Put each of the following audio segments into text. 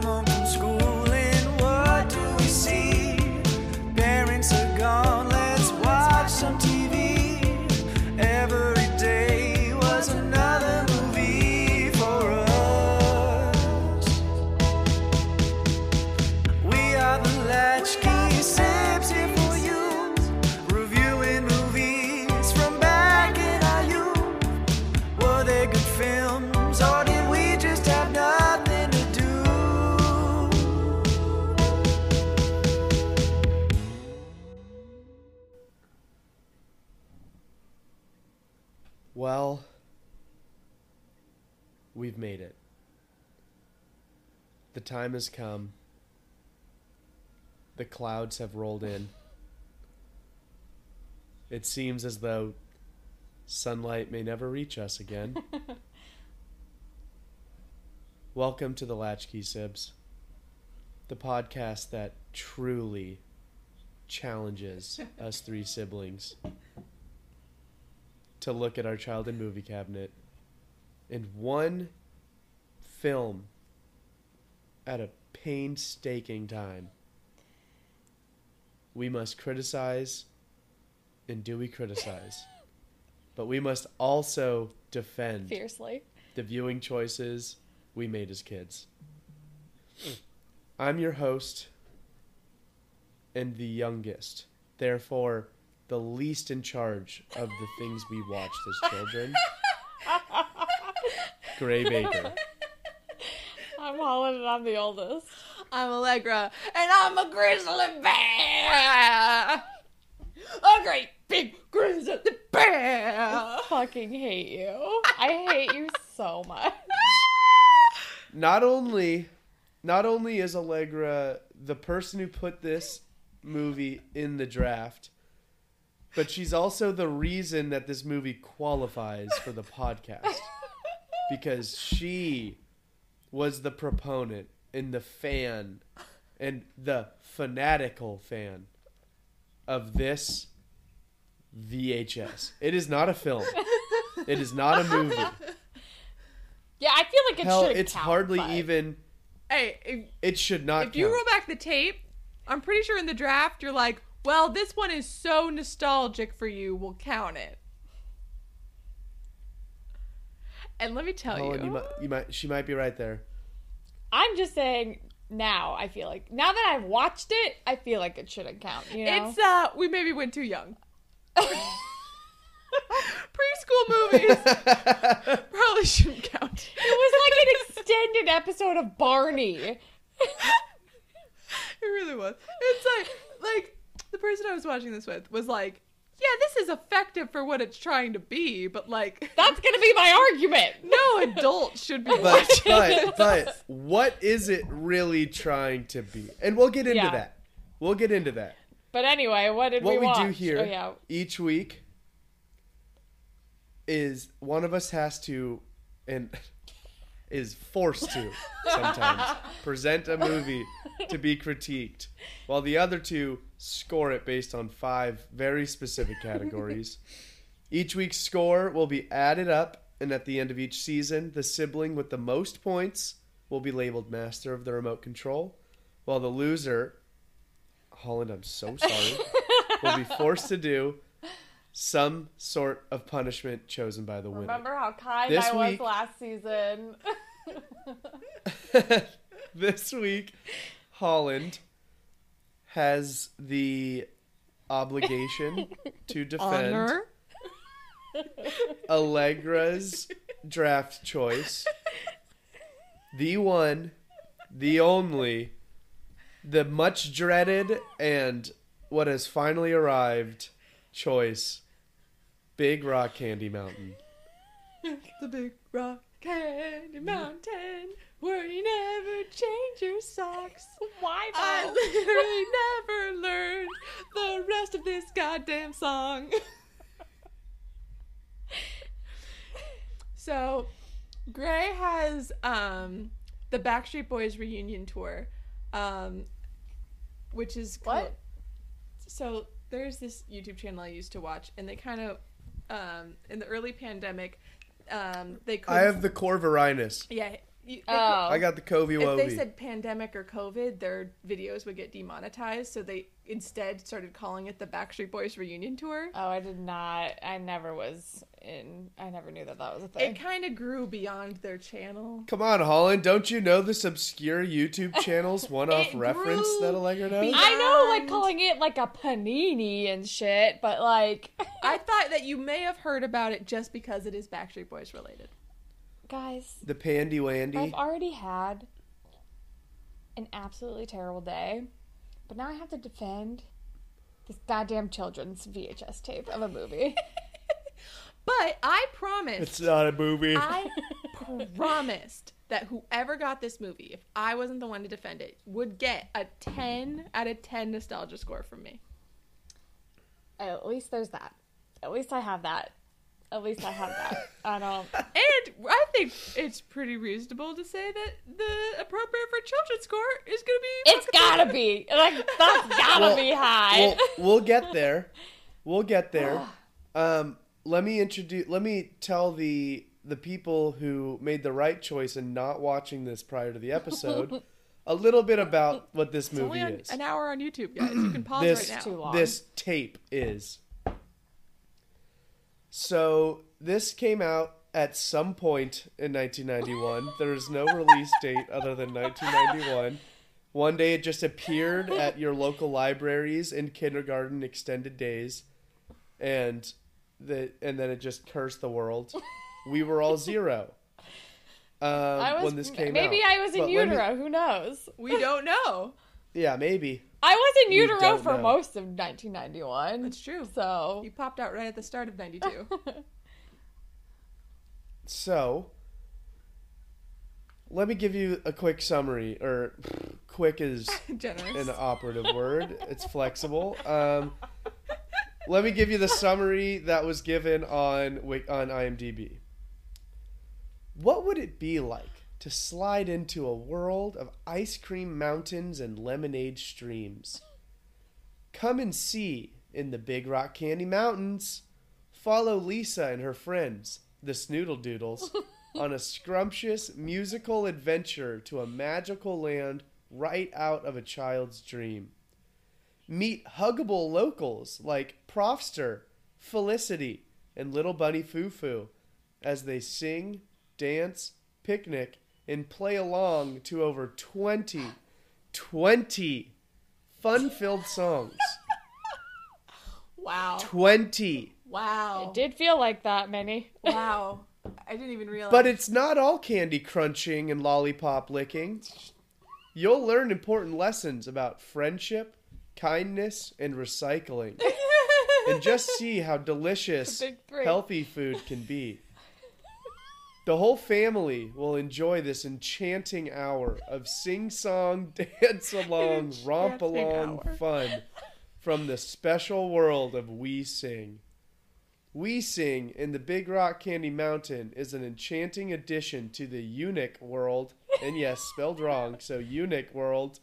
come home we've made it. The time has come. The clouds have rolled in. It seems as though sunlight may never reach us again. Welcome to the Latchkey Sibs, the podcast that truly challenges us three siblings to look at our childhood movie cabinet in one film at a painstaking time. We must criticize, and do we criticize? but we must also defend Fiercely. the viewing choices we made as kids. I'm your host and the youngest, therefore, the least in charge of the things we watched as children. Gray Baker. I'm Holland and I'm the oldest. I'm Allegra, and I'm a grizzly bear. A great big grizzly bear. I fucking hate you. I hate you so much. Not only not only is Allegra the person who put this movie in the draft, but she's also the reason that this movie qualifies for the podcast. Because she was the proponent and the fan and the fanatical fan of this VHS. It is not a film. It is not a movie. Yeah, I feel like it Hell, should. it's count, hardly but- even Hey, if, it should not if you count. roll back the tape, I'm pretty sure in the draft you're like, well, this one is so nostalgic for you, we'll count it. And let me tell you, and you might, you might, she might be right there. I'm just saying. Now I feel like now that I've watched it, I feel like it shouldn't count. You know, it's uh, we maybe went too young. Preschool movies probably shouldn't count. it was like an extended episode of Barney. It really was. It's like like the person I was watching this with was like, yeah, this is effective for what it's trying to be, but like That's gonna be my argument. no adult should be But, watching but, but, what is it really trying to be? And we'll get into Yeah. that. We'll get into that. But anyway, what did What we we, watch? do here Oh yeah, each week is one of us has to, and is forced to sometimes present a movie to be critiqued, while the other two score it based on five very specific categories. Each week's score will be added up, and at the end of each season, the sibling with the most points will be labeled master of the remote control, while the loser, Holland, I'm so sorry, will be forced to do some sort of punishment chosen by the winner. remember how kind This I was week- last season. this week, Holland has the obligation to defend Honor. Allegra's draft choice. The one, the only, the much dreaded and what has finally arrived choice Big Rock Candy Mountain. The big rock candy mountain where you never change your socks. Why I literally never learned the rest of this goddamn song. so, Gray has um, the Backstreet Boys reunion tour, um, which is What? called- so there's this YouTube channel I used to watch, and they kind of um, in the early pandemic, um, they I couldn't have the Corvarinus. yeah, you- Oh. I got the Covey if they said pandemic or COVID, their videos would get demonetized. So they instead started calling it the Backstreet Boys reunion tour. Oh, I did not. I never was in. I never knew that that was a thing. It kind of grew beyond their channel. Come on, Holland. Don't you know this obscure YouTube channel's one-off reference that Allegra knows? be- I know, like calling it like a panini and shit, but like, I thought that you may have heard about it just because it is Backstreet Boys related. guys, The Pandy Wandy. I've already had an absolutely terrible day, but now I have to defend this goddamn children's VHS tape of a movie. But I promised. It's not a movie. I promised that whoever got this movie, if I wasn't the one to defend it, would get a 10 out of 10 nostalgia score from me. Oh, at least there's that. At least I have that. At least I have that. I don't. And I think it's pretty reasonable to say that the appropriate for children score is going to be. It's gotta be like that's gotta Well, be high. We'll, we'll get there. We'll get there. Um, let me introduce. Let me tell the the people who made the right choice in not watching this prior to the episode a little bit about what this It's movie only on, is. an hour on YouTube, guys. You can pause this right now. this tape is. So this came out at some point in 1991. there is no release date other than 1991. One day it just appeared at your local libraries in kindergarten extended days, and the and then it just cursed the world. We were all zero. Um, I was when this came maybe out. I was in But let me- utero. Who knows? We don't know. yeah, maybe. I was in utero for know. most of 1991. That's true. So You popped out right at the start of 92. So, let me give you a quick summary, or quick is an operative word. It's flexible. Um, let me give you the summary that was given on on IMDb. What would it be like to slide into a world of ice cream mountains and lemonade streams? Come and see in the Big Rock Candy Mountains. Follow Lisa and her friends, the Snoodle Doodles, on a scrumptious musical adventure to a magical land right out of a child's dream. Meet huggable locals like Profster, Felicity, and Little Bunny Foo Foo as they sing, dance, picnic, and play along to over 20, 20 fun filled songs. wow. 20. Wow. it did feel like that, many. Wow. I didn't even realize. But it's not all candy crunching and lollipop licking. You'll learn important lessons about friendship, kindness, and recycling. and just see how delicious The big three. healthy food can be. The whole family will enjoy this enchanting hour of sing song, dance along, romp along hour. fun from the special world of We Sing. We Sing in the Big Rock Candy Mountain is an enchanting addition to the unique world, and yes, spelled wrong, so unique world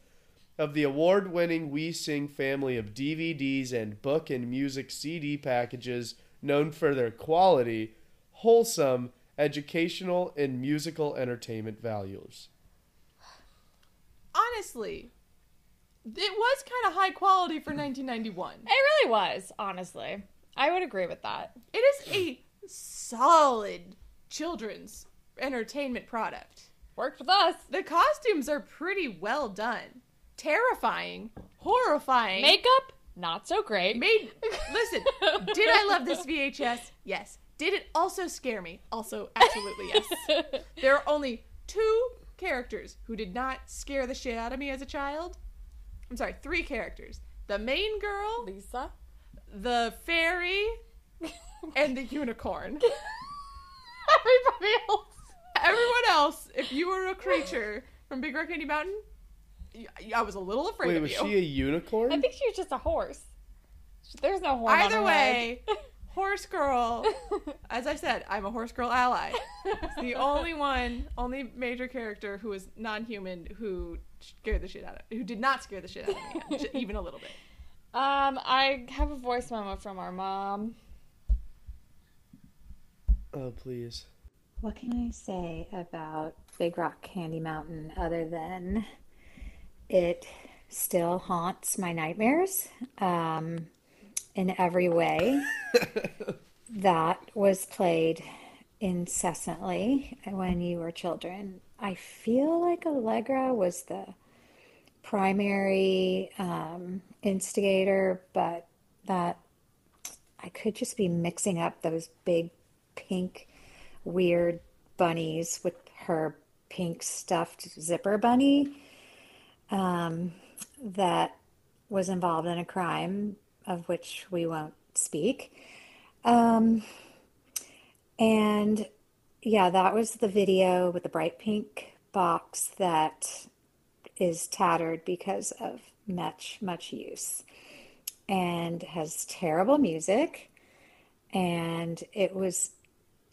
of the award winning We Sing family of DVDs and book and music CD packages known for their quality, wholesome, educational, and musical entertainment values. honestly, it was kind of high quality for 1991. It really was, honestly. I would agree with that. It is a solid children's entertainment product. Worked with us. The costumes are pretty well done. Terrifying, horrifying. Makeup, not so great. made listen, did I love this VHS? Yes. Did it also scare me? Also absolutely yes. There are only two characters who did not scare the shit out of me as a child. I'm sorry, three characters. The main girl, Lisa. the fairy, and the unicorn. Everybody else. Everyone else, if you were a creature from Big Rock Candy Mountain, I was a little afraid Wait, of was you. she a unicorn? I think she was just a horse. There's no horn on Either her way, head. Horse girl. As I said, I'm a horse girl ally. It's the only one, only major character who is non-human who scared the shit out of, who did not scare the shit out of me, even a little bit. Um, I have a voice memo from our mom. oh, please. What can I say about Big Rock Candy Mountain other than it still haunts my nightmares um, in every way. that was played incessantly when you were children. I feel like Allegra was the primary um, instigator, but that I could just be mixing up those big pink weird bunnies with her pink stuffed zipper bunny um, that was involved in a crime of which we won't speak. Um, and yeah, that was the video with the bright pink box that is tattered because of much, much use and has terrible music. And it was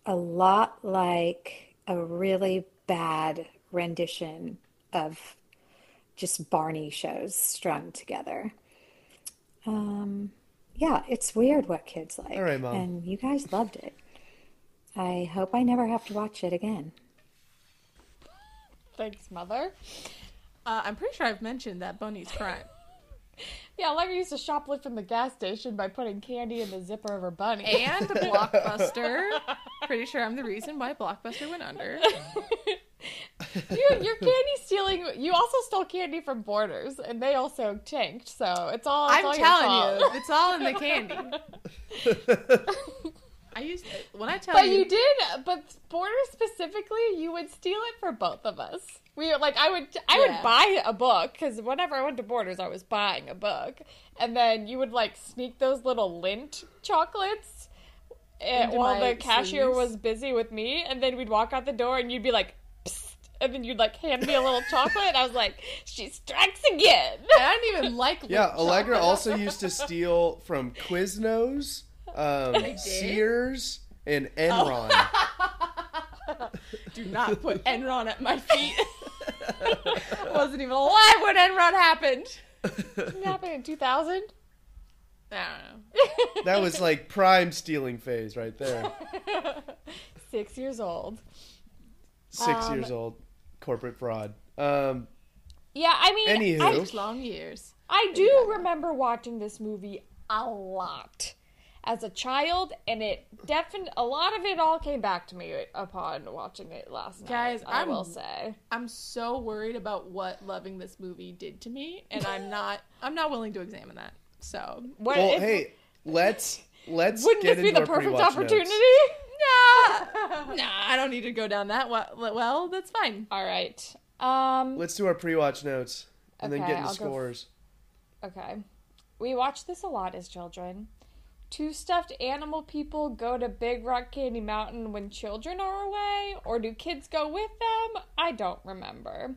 a lot like a really bad rendition of just Barney shows strung together. Um, yeah, it's weird what kids like. All right, Mom. And you guys loved it. I hope I never have to watch it again. Thanks, mother. Uh, I'm pretty sure I've mentioned that Bunny's crime. Yeah, Allegra used to shoplift from the gas station by putting candy in the zipper of her bunny. And Blockbuster. pretty sure I'm the reason why Blockbuster went under. you, you're candy stealing. You also stole candy from Borders, and they also tanked. So it's all. It's I'm all your telling fault. you, it's all in the candy. I used when I tell you. But you, you did, but Borders specifically, you would steal it for both of us. We like, I would, I Yeah. would buy a book because whenever I went to Borders, I was buying a book, and then you would like sneak those little Lindt chocolates eh, Into while my the cashier sleeves. was busy with me, and then we'd walk out the door, and you'd be like. Psst, and then you'd like hand me a little chocolate. and I was like, "She strikes again." I don't even like. Yeah, Allegra chocolate. also used to steal from Quiznos, um. Sears, and Enron. Do not put Enron at my feet. I Wasn't even alive when Enron happened. What happened in 2000? I don't know. That was like prime stealing phase right there. Six years old. Six Um, years old, corporate fraud. Um, Yeah, I mean, Anywho. I, Six long years. I do remember watching this movie a lot as a child, and it definitely a lot of it all came back to me upon watching it last Guys, night. I I'm- will say. I'm so worried about what loving this movie did to me, and I'm not. I'm not willing to examine that. So What, well, if- hey, let's let's wouldn't get this be the perfect opportunity? notes. Nah, nah, I don't need to go down that. Well, well that's fine. All right. Um. Let's do our pre-watch notes and then get into I'll go f- scores. Okay. We watched this a lot as children. Two stuffed animal people go to Big Rock Candy Mountain when children are away, or do kids go with them? I don't remember.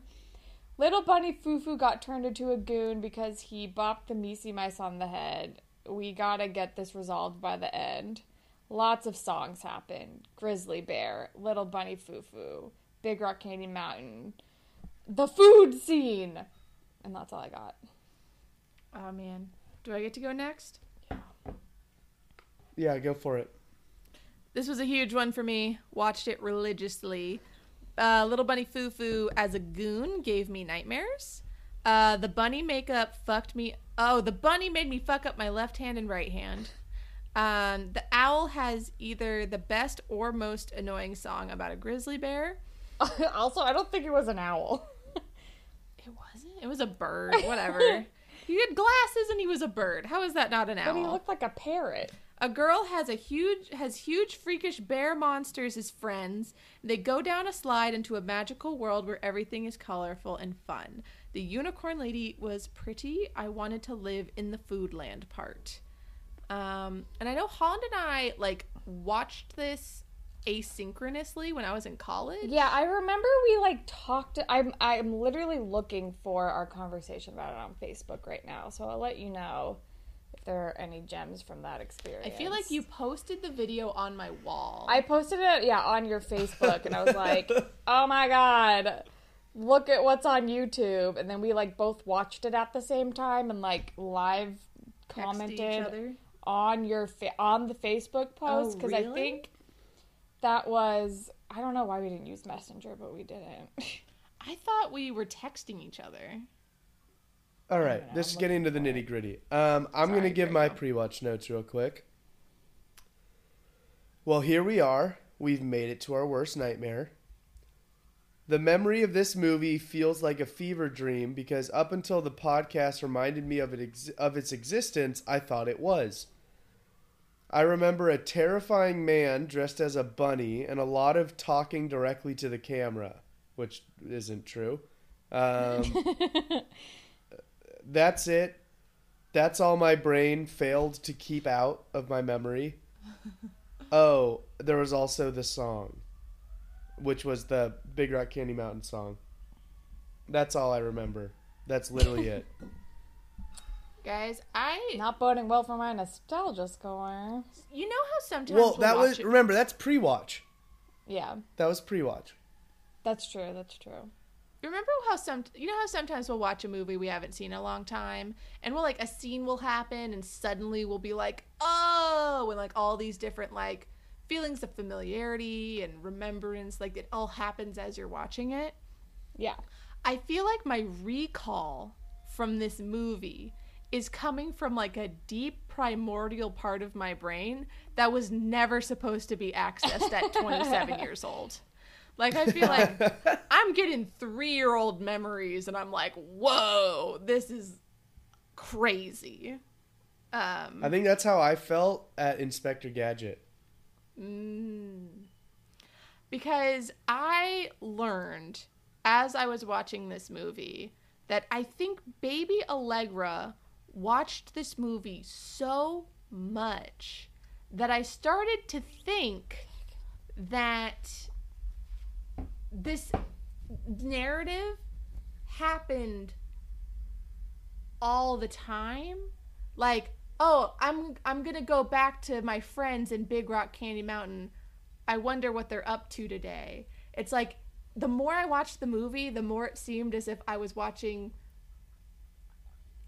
Little Bunny Foo Foo got turned into a goon because he bopped the Misi mice on the head. We gotta get this resolved by the end. Lots of songs happen. Grizzly Bear, Little Bunny Foo Foo, Big Rock Candy Mountain, the food scene. And that's all I got. Oh man, do I get to go next? Yeah, Yeah, go for it. This was a huge one for me. Watched it religiously. Uh, Little Bunny Foo Foo as a goon gave me nightmares. Uh, the bunny makeup fucked me. Oh, the bunny made me fuck up my left hand and right hand. Um, the owl has either the best or most annoying song about a grizzly bear. also, I don't think it was an owl. It wasn't. It was a bird. Whatever. he had glasses and he was a bird. How is that not an owl? But he looked like a parrot. A girl has a huge has huge freakish bear monsters as friends. They go down a slide into a magical world where everything is colorful and fun. The unicorn lady was pretty. I wanted to live in the foodland part. Um, and I know Holland and I like watched this asynchronously when I was in college. Yeah, I remember we like talked. I'm I'm literally looking for our conversation about it on Facebook right now, so I'll let you know if there are any gems from that experience. I feel like you posted the video on my wall. I posted it, yeah, on your Facebook, and I was like, "Oh my god, look at what's on YouTube!" And then we like both watched it at the same time and like live commented other. On your fa- on the Facebook post Oh, because I think that was I don't know why we didn't use Messenger, but we didn't. I thought we were texting each other. All right, know, this I'm is getting into the nitty gritty. Um, I'm Sorry, gonna give my pre-watch notes real quick. Well, here we are. We've made it to our worst nightmare. The memory of this movie feels like a fever dream because up until the podcast reminded me of it ex- of its existence, I thought it was. I remember a terrifying man dressed as a bunny and a lot of talking directly to the camera, which isn't true. Um, that's it. That's all my brain failed to keep out of my memory. Oh, there was also the song, which was the Big Rock Candy Mountain song. That's all I remember. That's literally it. Guys, I Not boding well for my nostalgia score. you know how sometimes well, we'll that watch was it- remember that's pre-watch. Yeah, That was pre-watch. that's true. That's true. Remember how some you know how sometimes we'll watch a movie we haven't seen in a long time and we'll like a scene will happen and suddenly we'll be like, "Oh," and like all these different like feelings of familiarity and remembrance like it all happens as you're watching it. Yeah. I feel like my recall from this movie is coming from like a deep primordial part of my brain that was never supposed to be accessed at 27 years old. Like I feel like I'm getting 3-year-old memories and I'm like, "Whoa, this is crazy." Um I think that's how I felt at Inspector Gadget. Mm. Because I learned as I was watching this movie that I think baby Allegra watched this movie so much that I started to think that this narrative happened all the time. Like oh i'm i'm gonna go back to my friends in big rock candy mountain. I wonder what they're up to today. It's like the more i watched the movie the more it seemed as if i was watching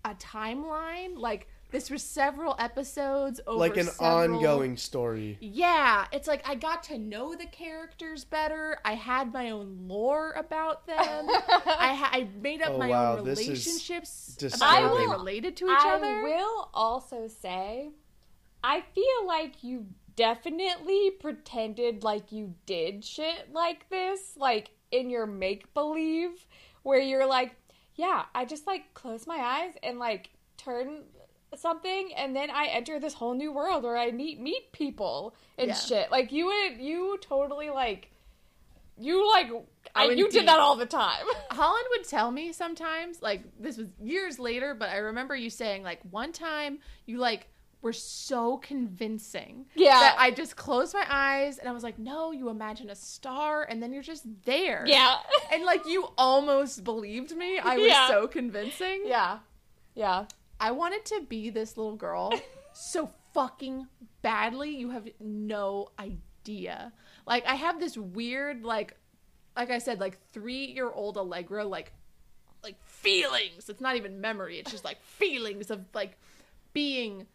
a timeline like this was several episodes over like an several- ongoing story. yeah, it's like I got to know the characters better. I had my own lore about them. I, ha- I made up Oh, my wow, own this is relationships about how they I related to each I other. will also say, I feel like you definitely pretended like you did shit like this, like in your make believe, where you're like, yeah, I just like close my eyes and like turn something and then I enter this whole new world where I meet meet people and Yeah. shit. Like you would you totally like you like I, went you did that all the time. Holland would tell me sometimes, like this was years later, but I remember you saying like one time you like were so convincing Yeah. that I just closed my eyes and I was like, no, you imagine a star and then you're just there. yeah. And like you almost believed me. I was Yeah. so convincing. yeah. Yeah. I wanted to be this little girl so fucking badly. You have no idea. Like I have this weird like like I said like 3-year-old Allegra like like feelings. It's not even memory. It's just like feelings of like being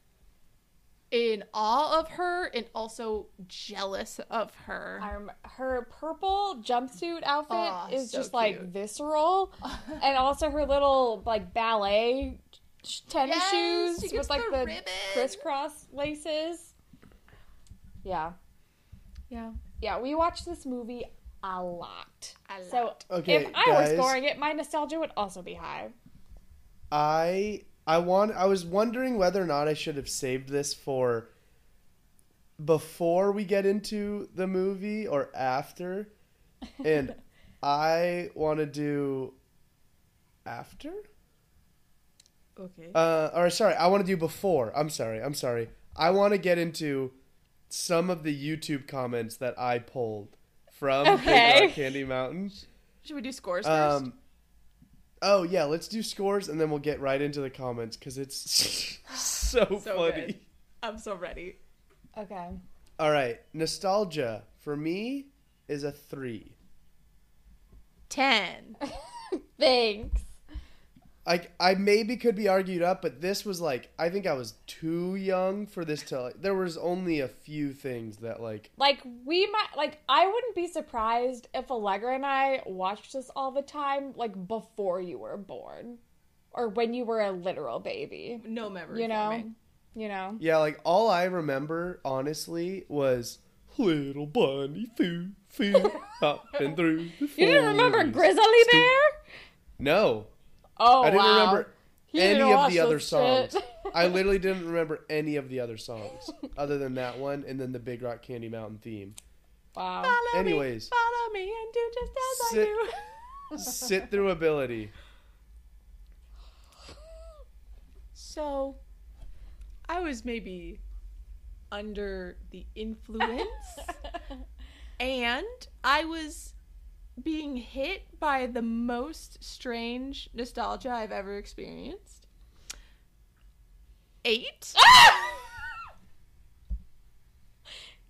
in awe of her and also jealous of her. I rem- her purple jumpsuit outfit Aw, is so just like visceral, and also her little like ballet tennis Yes, shoes with like the the, ribbon. crisscross laces. Yeah, Yeah. yeah, we watched this movie a lot. A So. Okay, if I were scoring it, my nostalgia would also be high. I I want I was wondering whether or not I should have saved this for before we get into the movie or after. And I want to do after? Okay. Uh or sorry, I want to do before. I'm sorry. I'm sorry. I want to get into some of the YouTube comments that I pulled from Okay. Candy Mountain. Should we do scores first? Oh yeah, let's do scores and then we'll get right into the comments because it's so, So funny. good. I'm so ready. Okay. All right, nostalgia for me is a three. 10. Thanks. I I maybe could be argued up, but this was like I think I was too young for this to. Like, there was only a few things that like Like we might like I wouldn't be surprised if Allegra and I watched this all the time like before you were born or when you were a literal baby. No memory. You know? me. You know. yeah like all I remember honestly was little bunny foo foo hopping through the You didn't remember. Grizzly Bear? No, Oh I didn't wow. remember You any of the other this songs. I literally didn't remember any of the other songs other than that one and then the Big Rock Candy Mountain theme. wow. Follow Anyways. me, follow me, and do just as Sit- I do. Sit through ability. So, I was maybe under the influence, and I was being hit by the most strange nostalgia I've ever experienced. Eight. Ah!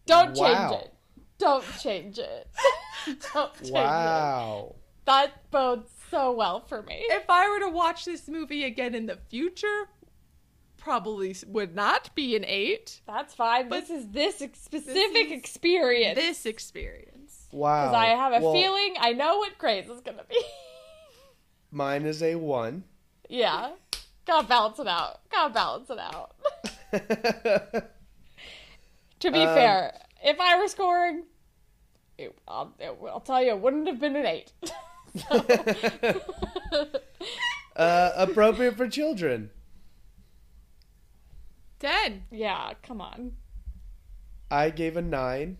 Don't Wow. change it. Don't change it. Don't change it. Wow. That bodes so well for me. if I were to watch this movie again in the future, probably would not be an eight. That's fine. But this is this ex- specific is- experience. This experience. Wow. Because I have a Well, feeling I know what Grace is gonna be. Mine is a one. yeah. Gotta balance it out. Gotta balance it out. to be Um, fair, if I were scoring, it, I'll, it, I'll tell you, it wouldn't have been an eight. uh, appropriate for children. Ten. yeah, come on. I gave a nine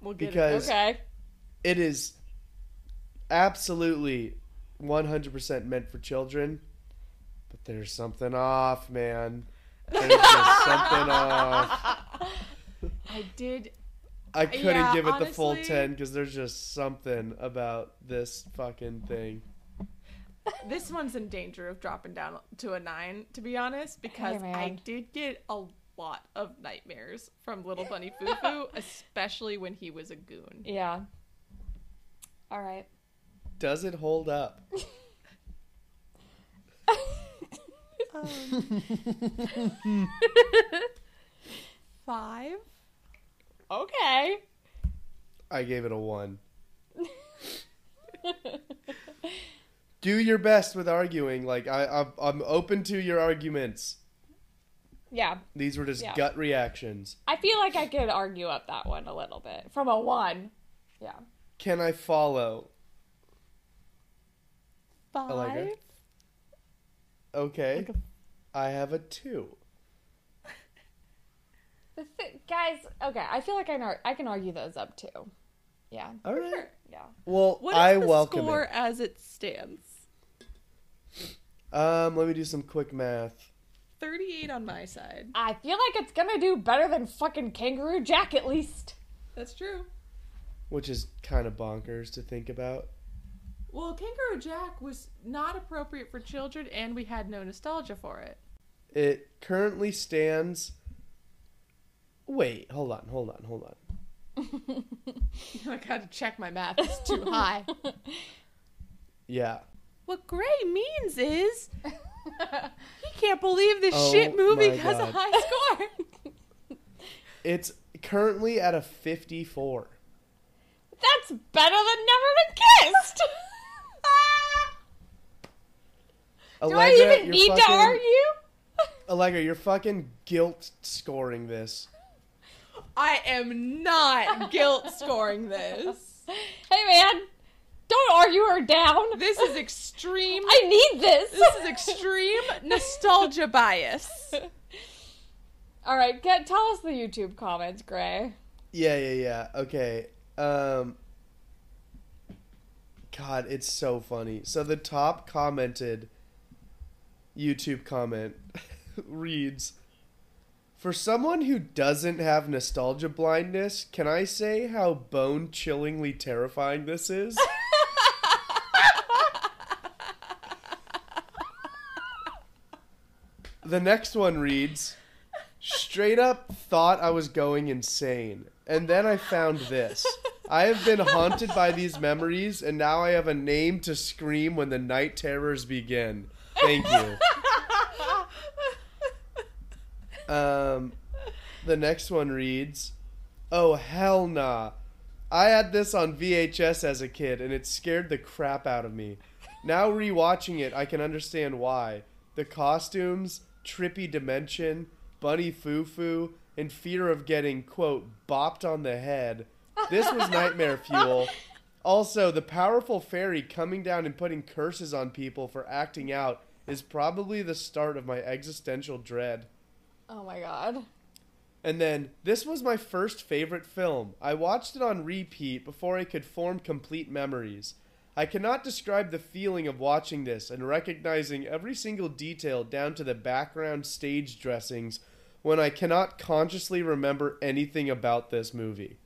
We'll get it. because Okay. it is absolutely 100% meant for children. But there's something off, man. There's just something off. I did. I couldn't Yeah, give it the full 10 because there's just something about this fucking thing. This one's in danger of dropping down to a nine, to be honest, because Hey, I did get a lot of nightmares from Little Bunny Foo Foo, especially when he was a goon. Yeah. All right. Does it hold up? Um, five. Okay. I gave it a 1. Do your best with arguing. Like, I, I'm, I'm open to your arguments. Yeah. These were just Yeah. gut reactions. I feel like I could argue up that one a little bit. From a one. Yeah. Can I follow? Five. like it. Okay. I have a 2. The thi- guys, okay, I feel like I, know, I can argue those up too. Yeah. All right. Yeah. Well, What is I the welcome score it. as it stands? Um, let me do some quick math. Thirty-eight on my side. I feel like it's gonna do better than fucking Kangaroo Jack at least. That's true. which is kind of bonkers to think about. Well, Kangaroo Jack was not appropriate for children, and we had no nostalgia for it. It currently stands. Wait, hold on, hold on, hold on. I gotta check my math; it's too high. Yeah. What Gray means is he can't believe this Oh shit movie has a high score. It's currently at a 54. That's better than Never Been Kissed! Do I even need to fucking- argue? Allegra, you're fucking guilt scoring this. I am not guilt scoring this. Hey man, don't argue her down. This is extreme. I need this. This is extreme nostalgia bias. All right, get tell us the YouTube comments, Gray. Yeah, yeah, yeah. Okay. Um God, it's so funny. So the top commented YouTube comment reads For someone who doesn't have nostalgia blindness, can I say how bone chillingly terrifying this is? the next one reads Straight up thought I was going insane. And then I found this. I have been haunted by these memories, and now I have a name to scream when the night terrors begin. Thank you. Um, the next one reads, "Oh hell nah! I had this on VHS as a kid, and it scared the crap out of me. Now rewatching it, I can understand why. The costumes, trippy dimension, bunny foo foo, and fear of getting quote bopped on the head. This was nightmare fuel." Also, the powerful fairy coming down and putting curses on people for acting out is probably the start of my existential dread. Oh my god. And then, this was my first favorite film. I watched it on repeat before I could form complete memories. I cannot describe the feeling of watching this and recognizing every single detail down to the background stage dressings when I cannot consciously remember anything about this movie.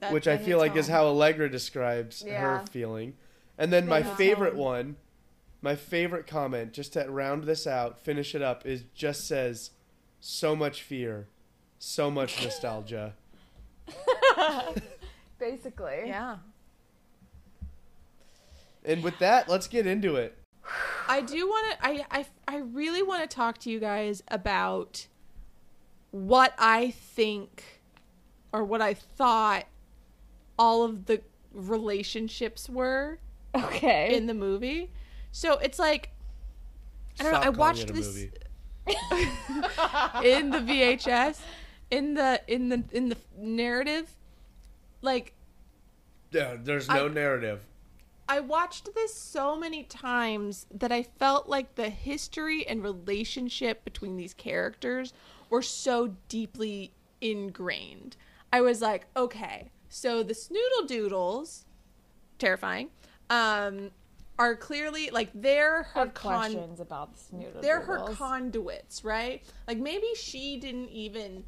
That- which I feel hits like is how Allegra describes her feeling. And then my Yeah. favorite one, my favorite comment, just to round this out, finish it up, is just says, "So much fear, so much nostalgia." Basically. Yeah. And with that, let's get into it. I do want to. I, I I really want to talk to you guys about what I think, or what I thought, all of the relationships were Okay. in the movie. So it's like I don't know. I watched this movie. in the VHS, in the in the in the narrative. Like Yeah, there's no I- narrative. I watched this so many times that I felt like the history and relationship between these characters were so deeply ingrained. I was like, okay, so the Snoodle Doodles, terrifying, um, are clearly like they're her con- questions about the snoodle they're her conduits, right? Like maybe she didn't even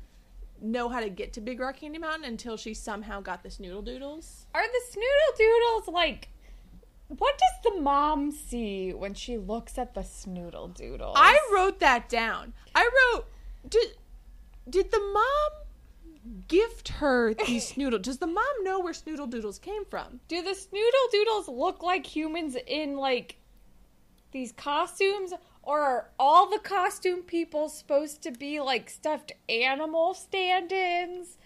know how to get to Big Rock Candy Mountain until she somehow got the Snoodle Doodles. Are the snoodle doodles like? What does the mom see when she looks at the snoodle doodles? I wrote that down. I wrote, did did the mom gift her these snoodle? Does the mom know where snoodle doodles came from? Do the snoodle doodles look like humans in like these costumes, or are all the costume people supposed to be like stuffed animal stand-ins?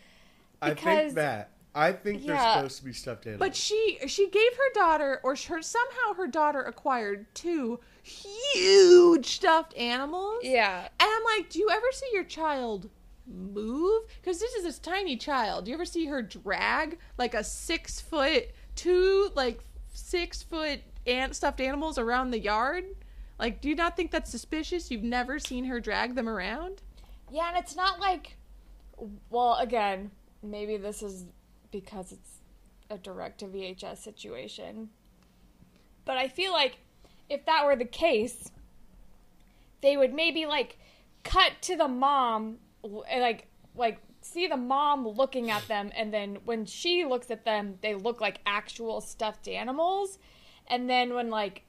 I because- think that. I think they're supposed to be stuffed animals. But she she gave her daughter, or her somehow her daughter acquired two huge stuffed animals. Yeah. And I'm like, do you ever see your child move? Because this is this tiny child. Do you ever see her drag like a six foot, two like six foot ant stuffed animals around the yard? Like, do you not think that's suspicious? You've never seen her drag them around? Yeah, and it's not like. Well, again, maybe this is because it's a direct to VHS situation. But I feel like if that were the case, they would maybe like cut to the mom, eh, like like see the mom looking at them, and then when she looks at them, they look like actual stuffed animals, and then when like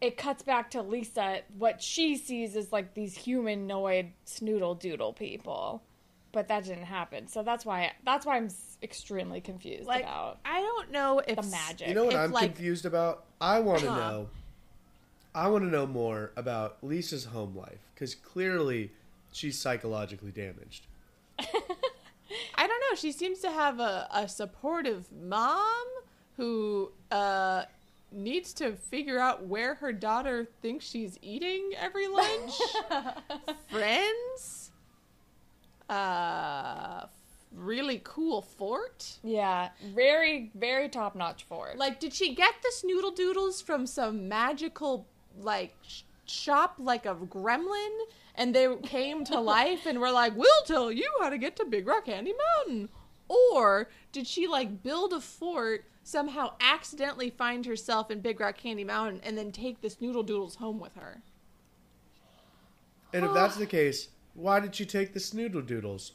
it cuts back to Lisa, what she sees is like these humanoid snoodle doodle people. But that didn't happen, so that's why that's why I'm extremely confused Like, about I don't know if the magic. you know what if, I'm like- confused about? I want to Huh. know. I want to know more about Lisa's home life because clearly she's psychologically damaged. I don't know. She seems to have a, a supportive mom who uh, needs to figure out where her daughter thinks she's eating every lunch. Friends. Uh, really cool fort. yeah, very very top notch fort. Like, did she get this noodle doodles from some magical like sh- shop, like a gremlin, and they came to life and were like, "We'll tell you how to get to Big Rock Candy Mountain"? Or did she like build a fort, somehow accidentally find herself in Big Rock Candy Mountain, and then take this noodle doodles home with her? And if that's the case, why did she take the snoodle doodles?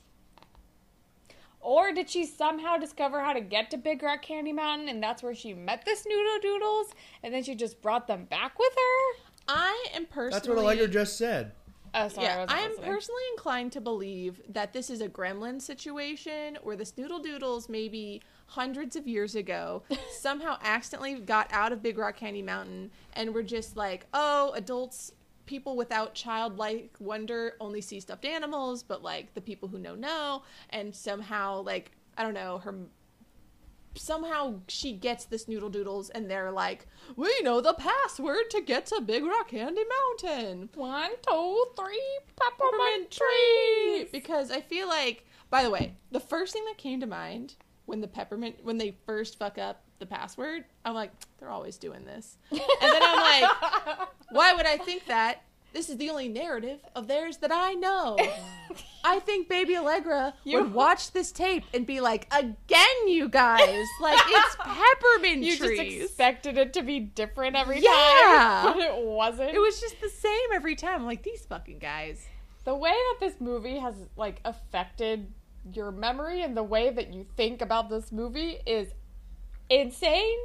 Or did she somehow discover how to get to Big Rock Candy Mountain and that's where she met the Snoodle Doodles and then she just brought them back with her? I am personally. That's what Allegra just said. Oh, sorry. I, Yeah, wasn't I am listening. personally inclined to believe that this is a gremlin situation where the Snoodle Doodles maybe hundreds of years ago somehow accidentally got out of Big Rock Candy Mountain and were just like, oh, adults, people without childlike wonder only see stuffed animals, but like the people who know know, and somehow like I don't know her. Somehow she gets this noodle doodles, and they're like, "We know the password to get to Big Rock Candy Mountain." One, two, three, peppermint tree because I feel like by the way, the first thing that came to mind when the peppermint when they first fuck up the password, I'm like, they're always doing this. And then I'm like, why would I think that? This is the only narrative of theirs that I know. I think Baby Allegra You- would watch this tape and be like, again, you guys, like it's peppermint You trees. just expected it to be different every Yeah. time, but it wasn't. it was just the same every time. I'm like these fucking guys. the way that this movie has like affected your memory and the way that you think about this movie is insane,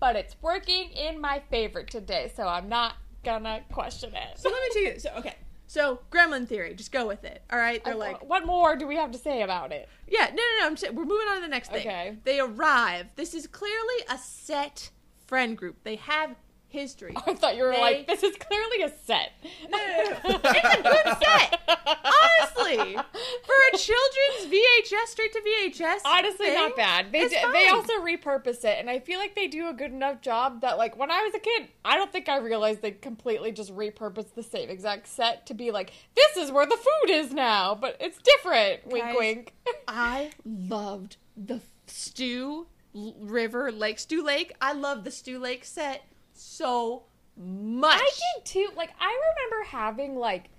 but it's working in my favor today, so I'm not gonna question it. So let me tell you. So okay. So Gremlin theory, just go with it. All right. They're I- like, what more do we have to say about it? yeah, no, no, no. I'm saying we're moving on to the next thing. Okay. They arrive. This is clearly a set friend group. They have history. I thought you were They- like, this is clearly a set. No, no, no. It's a good set. Honestly, for a children's VHS straight to VHS. Honestly, thing, not bad. They d- they also repurpose it, and I feel like they do a good enough job that, like, when I was a kid, I don't think I realized they completely just repurposed the same exact set to be like, this is where the food is now, but it's different. Wink, Guys, wink. I loved the Stew River Lake Stew Lake. I love the Stew Lake set so much. I did too. Like, I remember having like,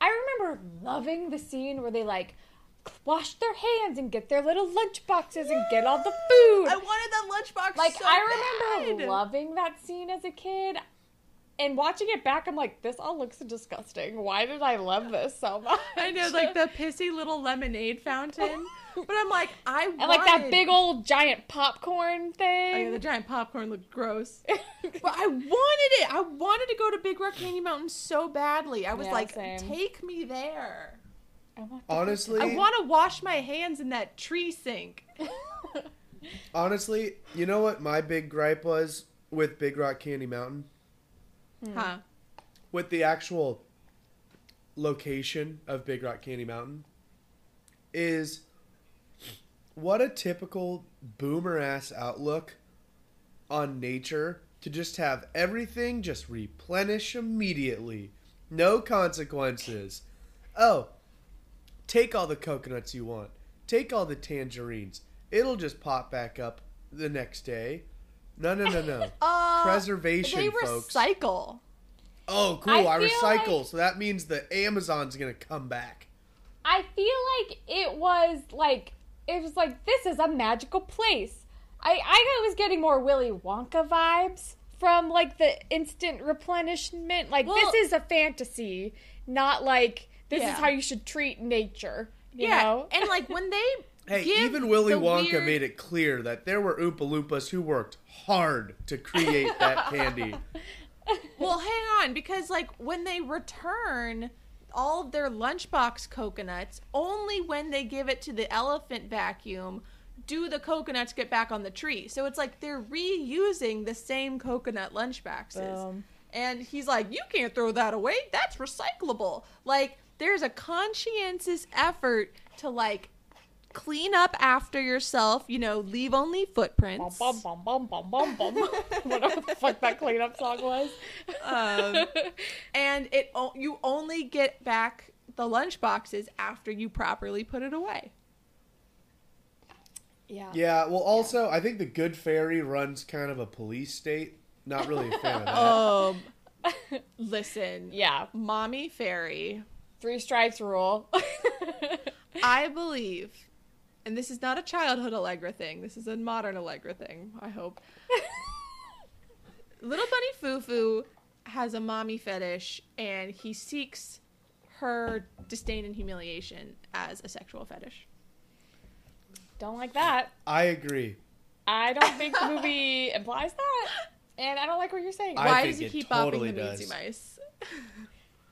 I remember loving the scene where they like wash their hands and get their little lunch boxes and get all the food. I wanted that lunchbox. like so I remember bad. loving that scene as a kid. And watching it back, I'm like, this all looks disgusting. Why did I love this so much? I know, like the pissy little lemonade fountain. But I'm like, I and like that big old giant popcorn Oh, thing. yeah, the giant popcorn looked gross. but I wanted it. I wanted to go to Big Rock Candy Mountain so badly. I was Yeah, like, same. take me there. I Honestly, I want to wash my hands in that tree sink. honestly, you know what my big gripe was with Big Rock Candy Mountain? Hmm. Huh. With the actual location of Big Rock Candy Mountain is what a typical boomer ass outlook on nature to just have everything just replenish immediately. No consequences. Oh, take all the coconuts you want. Take all the tangerines. It'll just pop back up the next day. No, no, no, no. Uh, Preservation, They folks. recycle. Oh, cool. I I, recycle. like- So that means the Amazon's going to come back. I feel like it was like it was like this is a magical place. I I was getting more Willy Wonka vibes from like the instant replenishment. Like Well- this is a fantasy, not like this Yeah. is how you should treat nature. You yeah. know? And like when they Hey, give even Willy Wonka weird- made it clear that there were Oompa Loompas who worked hard to create that candy. Well, hang on, because like when they return all of their lunchbox coconuts, only when they give it to the elephant vacuum do the coconuts get back on the tree. So it's like they're reusing the same coconut lunchboxes. Boom. And he's like, "You can't throw that away. That's recyclable." Like there's a conscientious effort to like clean up after yourself, you know, leave only footprints. bum, bum, bum, bum, bum, bum. Whatever the fuck that cleanup song was. um, and it o- you only get back the lunch boxes after you properly put it away. yeah. Yeah, well, also, I think the Good Fairy runs kind of a police state. Not really a fan of that. Um, listen, Yeah. mommy fairy, Three strikes rule. I believe, and this is not a childhood Allegra thing. This is a modern Allegra thing. I hope. Little Bunny Foo Foo has a mommy fetish, and he seeks her disdain and humiliation as a sexual fetish. don't like that. I agree. I don't think the movie implies that. And I don't like what you're saying. I Why does he keep totally bopping the does. Meatsy Mice?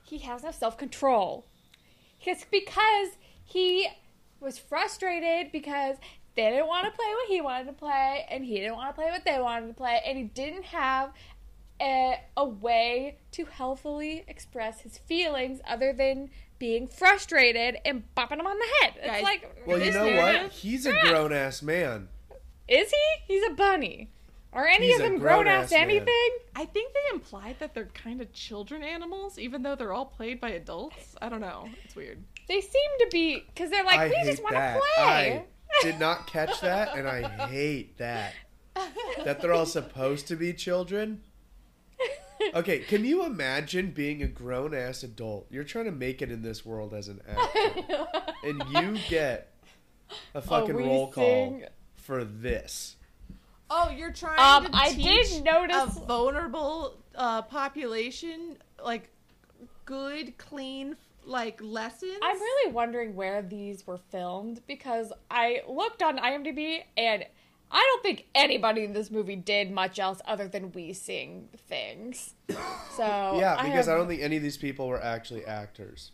he has no self control. It's because he was frustrated because they didn't want to play what he wanted to play, and he didn't want to play what they wanted to play, and he didn't have a, a way to healthily express his feelings other than being frustrated and bopping him on the head. It's Guys, like, Well, you know what? He's a grown ass man. is he? He's a bunny. Are any He's of them grown grown-ass ass man. anything? I think they implied that they're kind of children animals, even though they're all played by adults. I don't know. It's weird. They seem to be because they're like, I we just want to play. I did not catch that, and I hate that. That they're all supposed to be children. Okay, can you imagine being a grown ass adult? You're trying to make it in this world as an actor, and you get a fucking we roll call for this. Oh, you're trying Um, to I teach did notice- a vulnerable uh, population like good, clean like lessons. I'm really wondering where these were filmed because I looked on IMDb and I don't think anybody in this movie did much else other than Wee Sing things. So Yeah, because I, have- don't think any of these people were actually actors.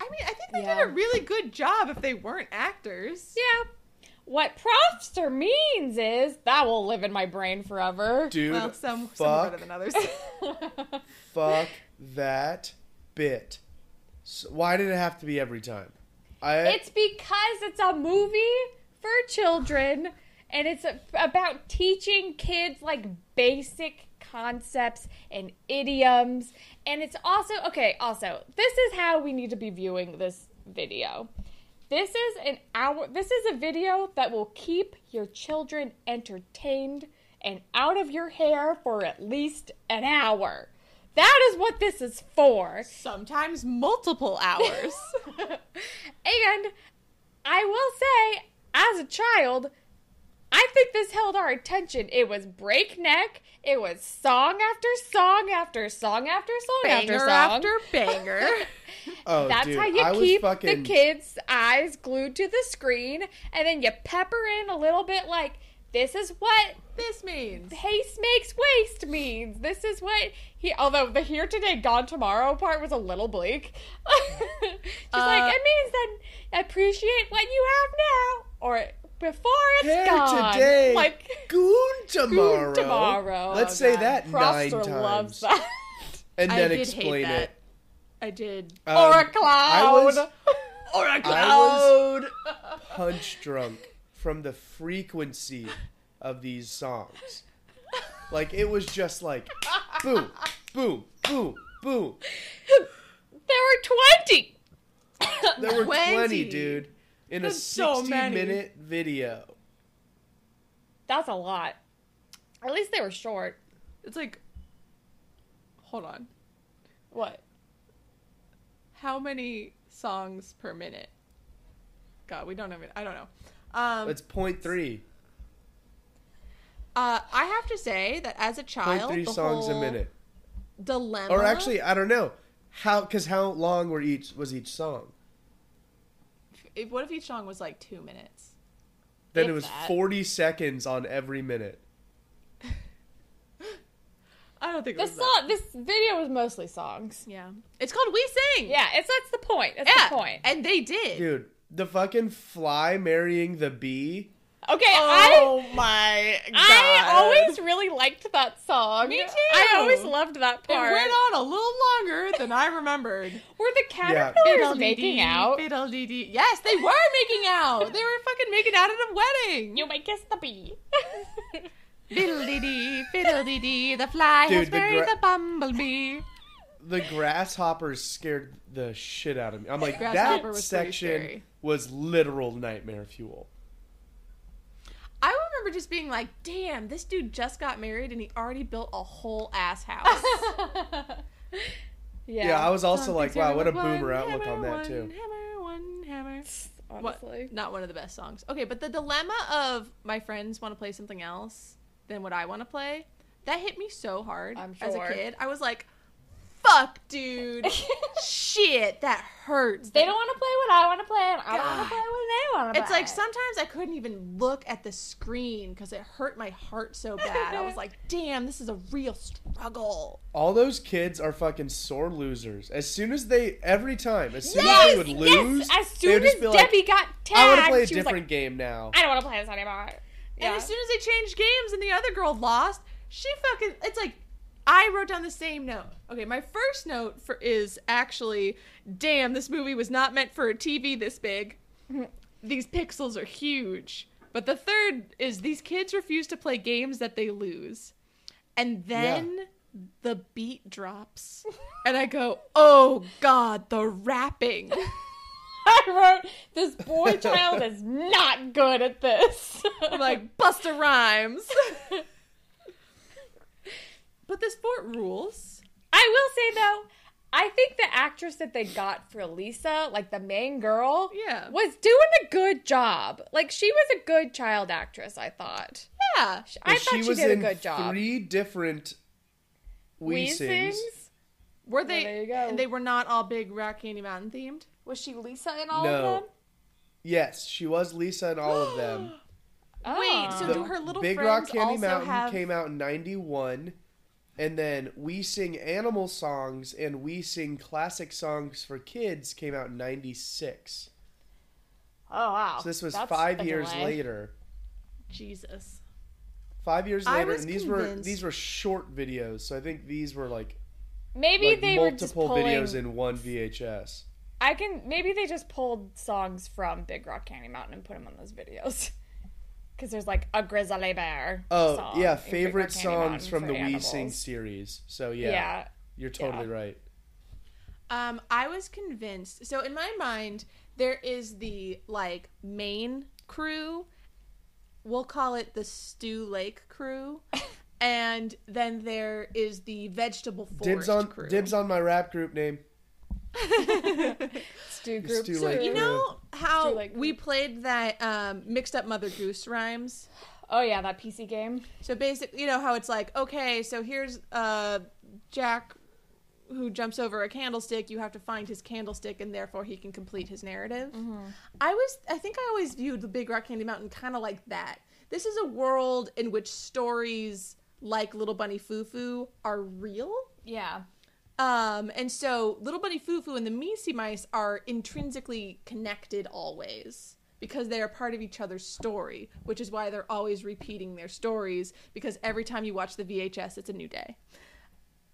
I mean, I think they Yeah. did a really good job if they weren't actors. Yeah. What profster means is that will live in my brain forever. Dude, Well, some some better than others. fuck that bit. So why did it have to be every time? I It's because it's a movie for children and it's about teaching kids like basic concepts and idioms. And it's also, okay, also, this is how we need to be viewing this video. This is an hour, this is a video that will keep your children entertained and out of your hair for at least an hour. That is what this is for. Sometimes multiple hours. And I will say, as a child, I think this held our attention. It was breakneck. It was song after song after song after song banger after song. after banger. oh, That's dude, how you I keep fucking, the kids' eyes glued to the screen, and then you pepper in a little bit like, this is what this means haste makes waste means. This is what he. Although the here today, gone tomorrow part was a little bleak. She's Uh, like, it means that appreciate what you have now, or before it's Hair gone. today, like goon tomorrow. tomorrow. Let's Oh, say God. that nine Froster times, loves that. and I then did explain hate that. it. I did. Um, or a cloud. was, Or a I was punch drunk from the frequency of these songs. Like it was just like boom, boom, boom, boom. there were twenty. There were 20, 20. dude, in a That's so 60 many. minute video. That's a lot. At least they were short. It's like, hold on. What? How many songs per minute? God, we don't have it. I don't know. Um, That's point three. Uh, I have to say that as a Point child, three the songs a minute. dilemma. Or actually, I don't know. How cuz how long were each was each song? if, what if each song was like two minutes? Then If it was that. 40 seconds on every minute. I don't think it This was that. song, this video was mostly songs. Yeah, it's called "Wee Sing." Yeah, it's that's the point. That's yeah, the point. and they did. Dude, the fucking fly marrying the bee. Okay, oh I Oh my god! I always really liked that song. Me too. I always loved that part. it went on a little longer than I remembered. Were the caterpillars Fiddle-dee-dee, making out? fiddle-dee-dee. Yes, they were making out. They were fucking making out at a wedding. You might kiss the bee. Fiddle-dee-dee, fiddle-dee-dee, the fly Dude, has the buried gra- the bumblebee. The grasshoppers scared the shit out of me. I'm like, that was section was literal nightmare fuel. I remember just being like, damn, this dude just got married and he already built a whole ass house. yeah, Yeah, I was also Something like, wow, what a terrible, one boomer outlook hammer, on that one too. Hammer, one hammer. What? honestly. Not one of the best songs. Okay, but the dilemma of my friends want to play something else than what I want to play, that hit me so hard I'm as a kid. I was like, fuck, dude. Shit, that hurts. They don't want to play what I want to play, and I don't want to play what they want to play. It's like sometimes I couldn't even look at the screen because it hurt my heart so bad. I was like, damn, this is a real struggle. All those kids are fucking sore losers. As soon as they, every time, as soon as they would lose, yes. As they would soon as just be like, Debbie got tagged, I want to play a she was different like, game now. I don't want to play this anymore. Yeah. And as soon as they changed games and the other girl lost, she fucking. It's like I wrote down the same note. Okay, my first note for is actually, damn, this movie was not meant for a TV this big. These pixels are huge. But the third is these kids refuse to play games that they lose. And then the beat drops. and I go, oh God, the rapping. I wrote, this boy child is not good at this. I'm like, Busta Rhymes. But this fort rules. I will say though, I think the actress that they got for Lisa, like the main girl, Yeah. was doing a good job. Like she was a good child actress, I thought. Yeah. I Well, thought she, did in a good job. three different Wee Sings. Were they? there you go. And they were not all big Rock Candy Mountain themed. Was she Lisa in all No. of them? Yes, she was Lisa in all of them. Wait, so Oh. do her little Big friends Rock Candy also Mountain have? came out in 91. And then Wee Sing Animal Songs and Wee Sing Classic Songs for Kids came out in 96. Oh wow! So this was That's five years delay. later. Jesus. Five years later, and these were these were short videos. So I think these were like, Maybe like they were just multiple pulling. videos in one VHS. I can maybe they just pulled songs from Big Rock Candy Mountain and put them on those videos. Because there's like a grizzly bear. Oh song yeah, favorite songs from for the Wee. Sing series. So yeah, Yeah. you're totally yeah. right. Um, I was convinced. So in my mind, there is the like main crew. We'll call it the Stew Lake crew, and then there is the vegetable forest Dibs on crew. dibs on my rap group name. Stew The group. Stew So Lake You know how Stew Lake we played that um, mixed up Mother Goose rhymes. Oh yeah, that PC game. So basically, you know how it's like, okay, so here's uh, Jack who jumps over a candlestick. You have to find his candlestick, and therefore he can complete his narrative. I was, I think, I always viewed the Big Rock Candy Mountain kind of like that. This is a world in which stories like Little Bunny Foo Foo are real. Yeah. Um, and so Little Bunny Foo Foo and the Meesey Mice are intrinsically connected always because they are part of each other's story, which is why they're always repeating their stories because every time you watch the VHS, it's a new day.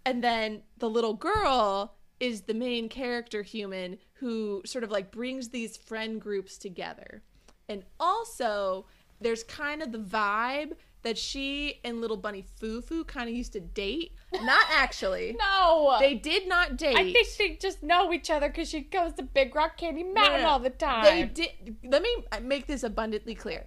And then the little girl is the main character human who sort of like brings these friend groups together. And also, there's kind of the vibe that she and little bunny Foo kind of used to date. Not actually. No. They did not date. I think they just know each other because she goes to Big Rock Candy Mountain no, no. all the time. They did. Let me make this abundantly clear.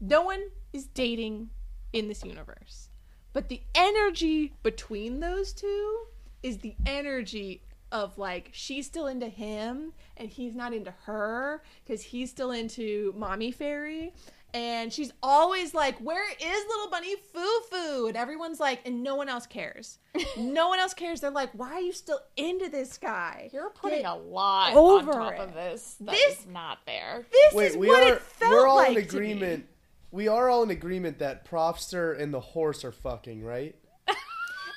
No one is dating in this universe, but the energy between those two is the energy of like she's still into him and he's not into her because he's still into mommy fairy and she's always like where is little bunny foo foo and everyone's like and no one else cares no one else cares they're like why are you still into this guy You're putting Get a lot over on top it. of this. That This- is not there. this Wait, is we what are it felt we're all like in agreement. We are all in agreement that Profster and the horse are fucking, right?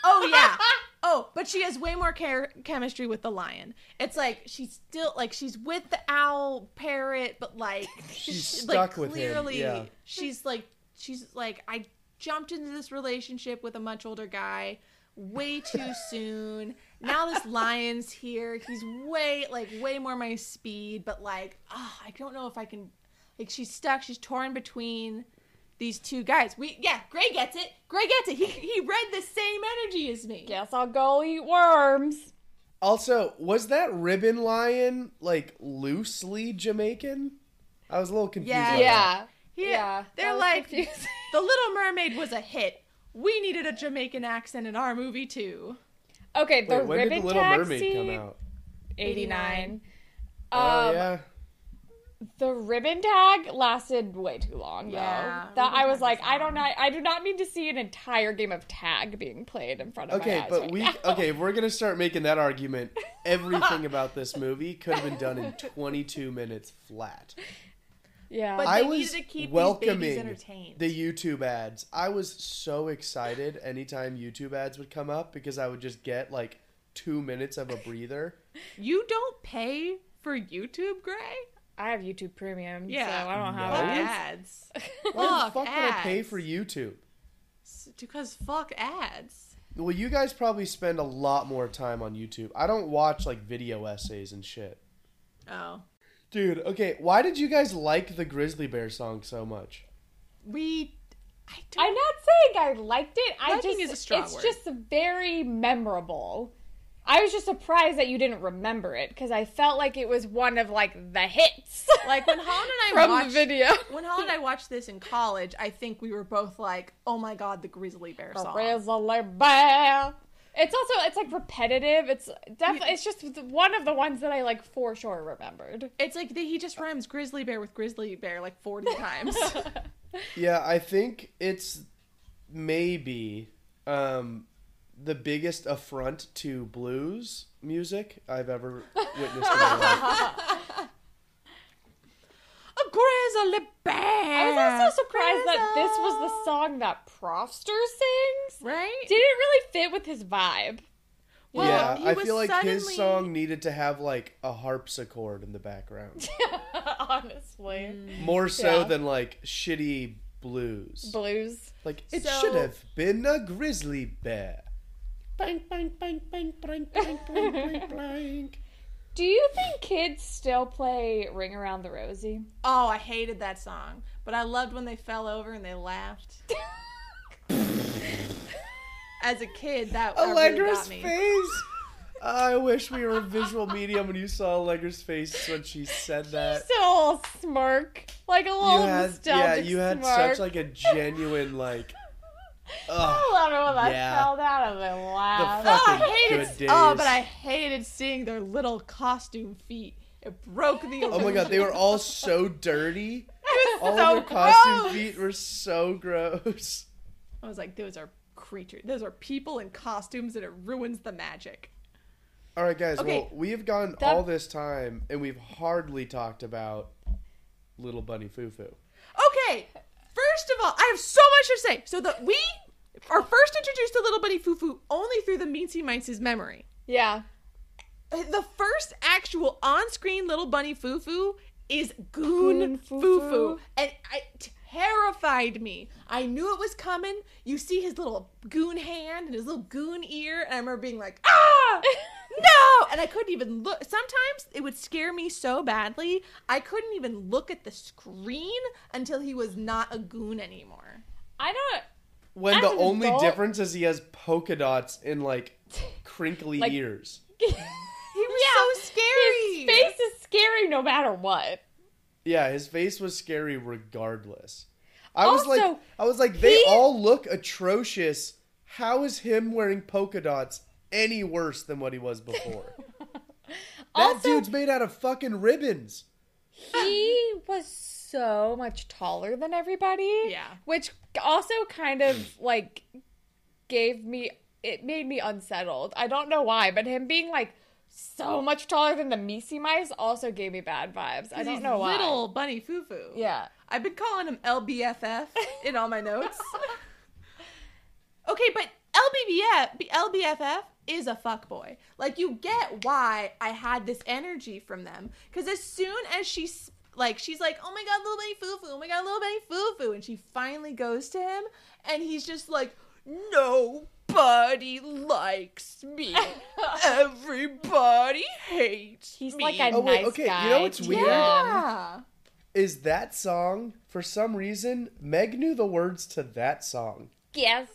Oh yeah. Oh, but she has way more care- chemistry with the lion. It's like she's still like she's with the owl parrot, but like She's like, stuck with him, clearly yeah. she's like she's like I jumped into this relationship with a much older guy way too soon. Now this lion's here. He's way like way more my speed, but like ah, I don't know if I can like she's stuck. She's torn between these two guys. We yeah, Gray gets it. Gray gets it. He he read the same energy as me. Guess I'll go eat worms. Also, was that ribbon lion like loosely Jamaican? I was a little confused. Yeah. Yeah. He- Yeah. they're like confusing. the Little Mermaid was a hit. We needed a Jamaican accent in our movie too. Okay, the Wait, when ribbon did the Little taxi. Mermaid come out? 89. Oh Um, yeah. The ribbon tag lasted way too long, though. Yeah, that I was like, I don't know. I do not need to see an entire game of tag being played in front of my Okay, eyes. but right we now. okay. If we're gonna start making that argument, everything about this movie could have been done in 22 minutes flat. Yeah, But I they was needed to keep these babies welcoming entertained. the YouTube ads. I was so excited anytime YouTube ads would come up because I would just get like two minutes of a breather. You don't pay for YouTube, Gray? I have YouTube Premium, Yeah. so I don't have No. Fuck ads. ads. Why the Fuck fuck would I pay for YouTube? S- Because fuck ads. Well, you guys probably spend a lot more time on YouTube. I don't watch like video essays and shit. Oh. Dude, okay, why did you guys like the Grizzly Bear song so much? We. I don't. I'm not saying I liked it. I Liking just is a strong it's word. just very memorable. I was just surprised that you didn't remember it because I felt like it was one of like the hits. Like when Holland and I from watched the video. when Holland and I watched this in college, I think we were both like, "Oh my god, the Grizzly Bear song." Grizzly bear. It's also it's like repetitive. It's definitely it's just one of the ones that I like for sure remembered. It's like he just rhymes Grizzly Bear with Grizzly Bear like forty times. Yeah, I think it's maybe um, the biggest affront to blues music I've ever witnessed in my life. a grizzly bear. I was also surprised that this was the song that Profster sings. right. Didn't really fit with his vibe. Well, yeah, I feel like his song needed to have like a harpsichord in the background. Honestly. Mm. More so Yeah. than like shitty blues. Blues. Like it So- should have been a grizzly bear. Bang bang bang bang bang bang bang bang bang. Do you think kids still play Ring Around the Rosie? Oh, I hated that song, but I loved when they fell over and they laughed. As a kid, that that really Allegra's got me. face. I wish we were a visual medium when you saw Allegra's face when she said that. Just a little smirk. Like a You little had, yeah, you had smirk. such like a genuine like. Ugh. I love it when I Yeah. fell down and they laughed. fuck- Oh, I hated. Oh, but I hated seeing their little costume feet. It broke the. Oh my god, they were all so dirty. All so of their costume gross. feet were so gross. I was like, those are creatures. Those are people in costumes, and it ruins the magic. All right, guys. Okay. Well, we have gone That- all this time, and we've hardly talked about Little Bunny Foo Foo. Okay, first of all, I have so much to say. So that we are first introduced to Little Bunny Foo only through the Meansy Mice's memory. Yeah. The first actual on-screen Little Bunny Foo is Goon, Goon Foo, Foo. and it terrified me. I knew it was coming. You see his little goon hand and his little goon ear, and I remember being like, ah, no! And I couldn't even look. Sometimes it would scare me so badly, I couldn't even look at the screen until he was not a goon anymore. I don't. When As the only adult- difference is he has polka dots in like crinkly Like- ears. He was so scary. His face is scary no matter what. Yeah, his face was scary regardless. I was like, I was like, they he- all look atrocious. How is him wearing polka dots any worse than what he was before? that Also- dude's made out of fucking ribbons. He was so much taller than everybody. Yeah. Which also kind of like gave me it made me unsettled. I don't know why, but him being like so much taller than the Misi mice also gave me bad vibes. I don't know why. Little bunny foo foo. Yeah. I've been calling him LBFF in all my notes. okay, but LBBF, LBFF is a fuckboy. Like you get why I had this energy from them because as soon as she's like she's like, "Oh my god, little bunny foo foo! Oh my god, little bunny foo foo!" and she finally goes to him, and he's just like, "Nobody likes me. Everybody hates He's me." He's like a Oh, wait, nice okay, guy. you know what's weird? yeah. Is that song for some reason? Meg knew the words to that song. Yes,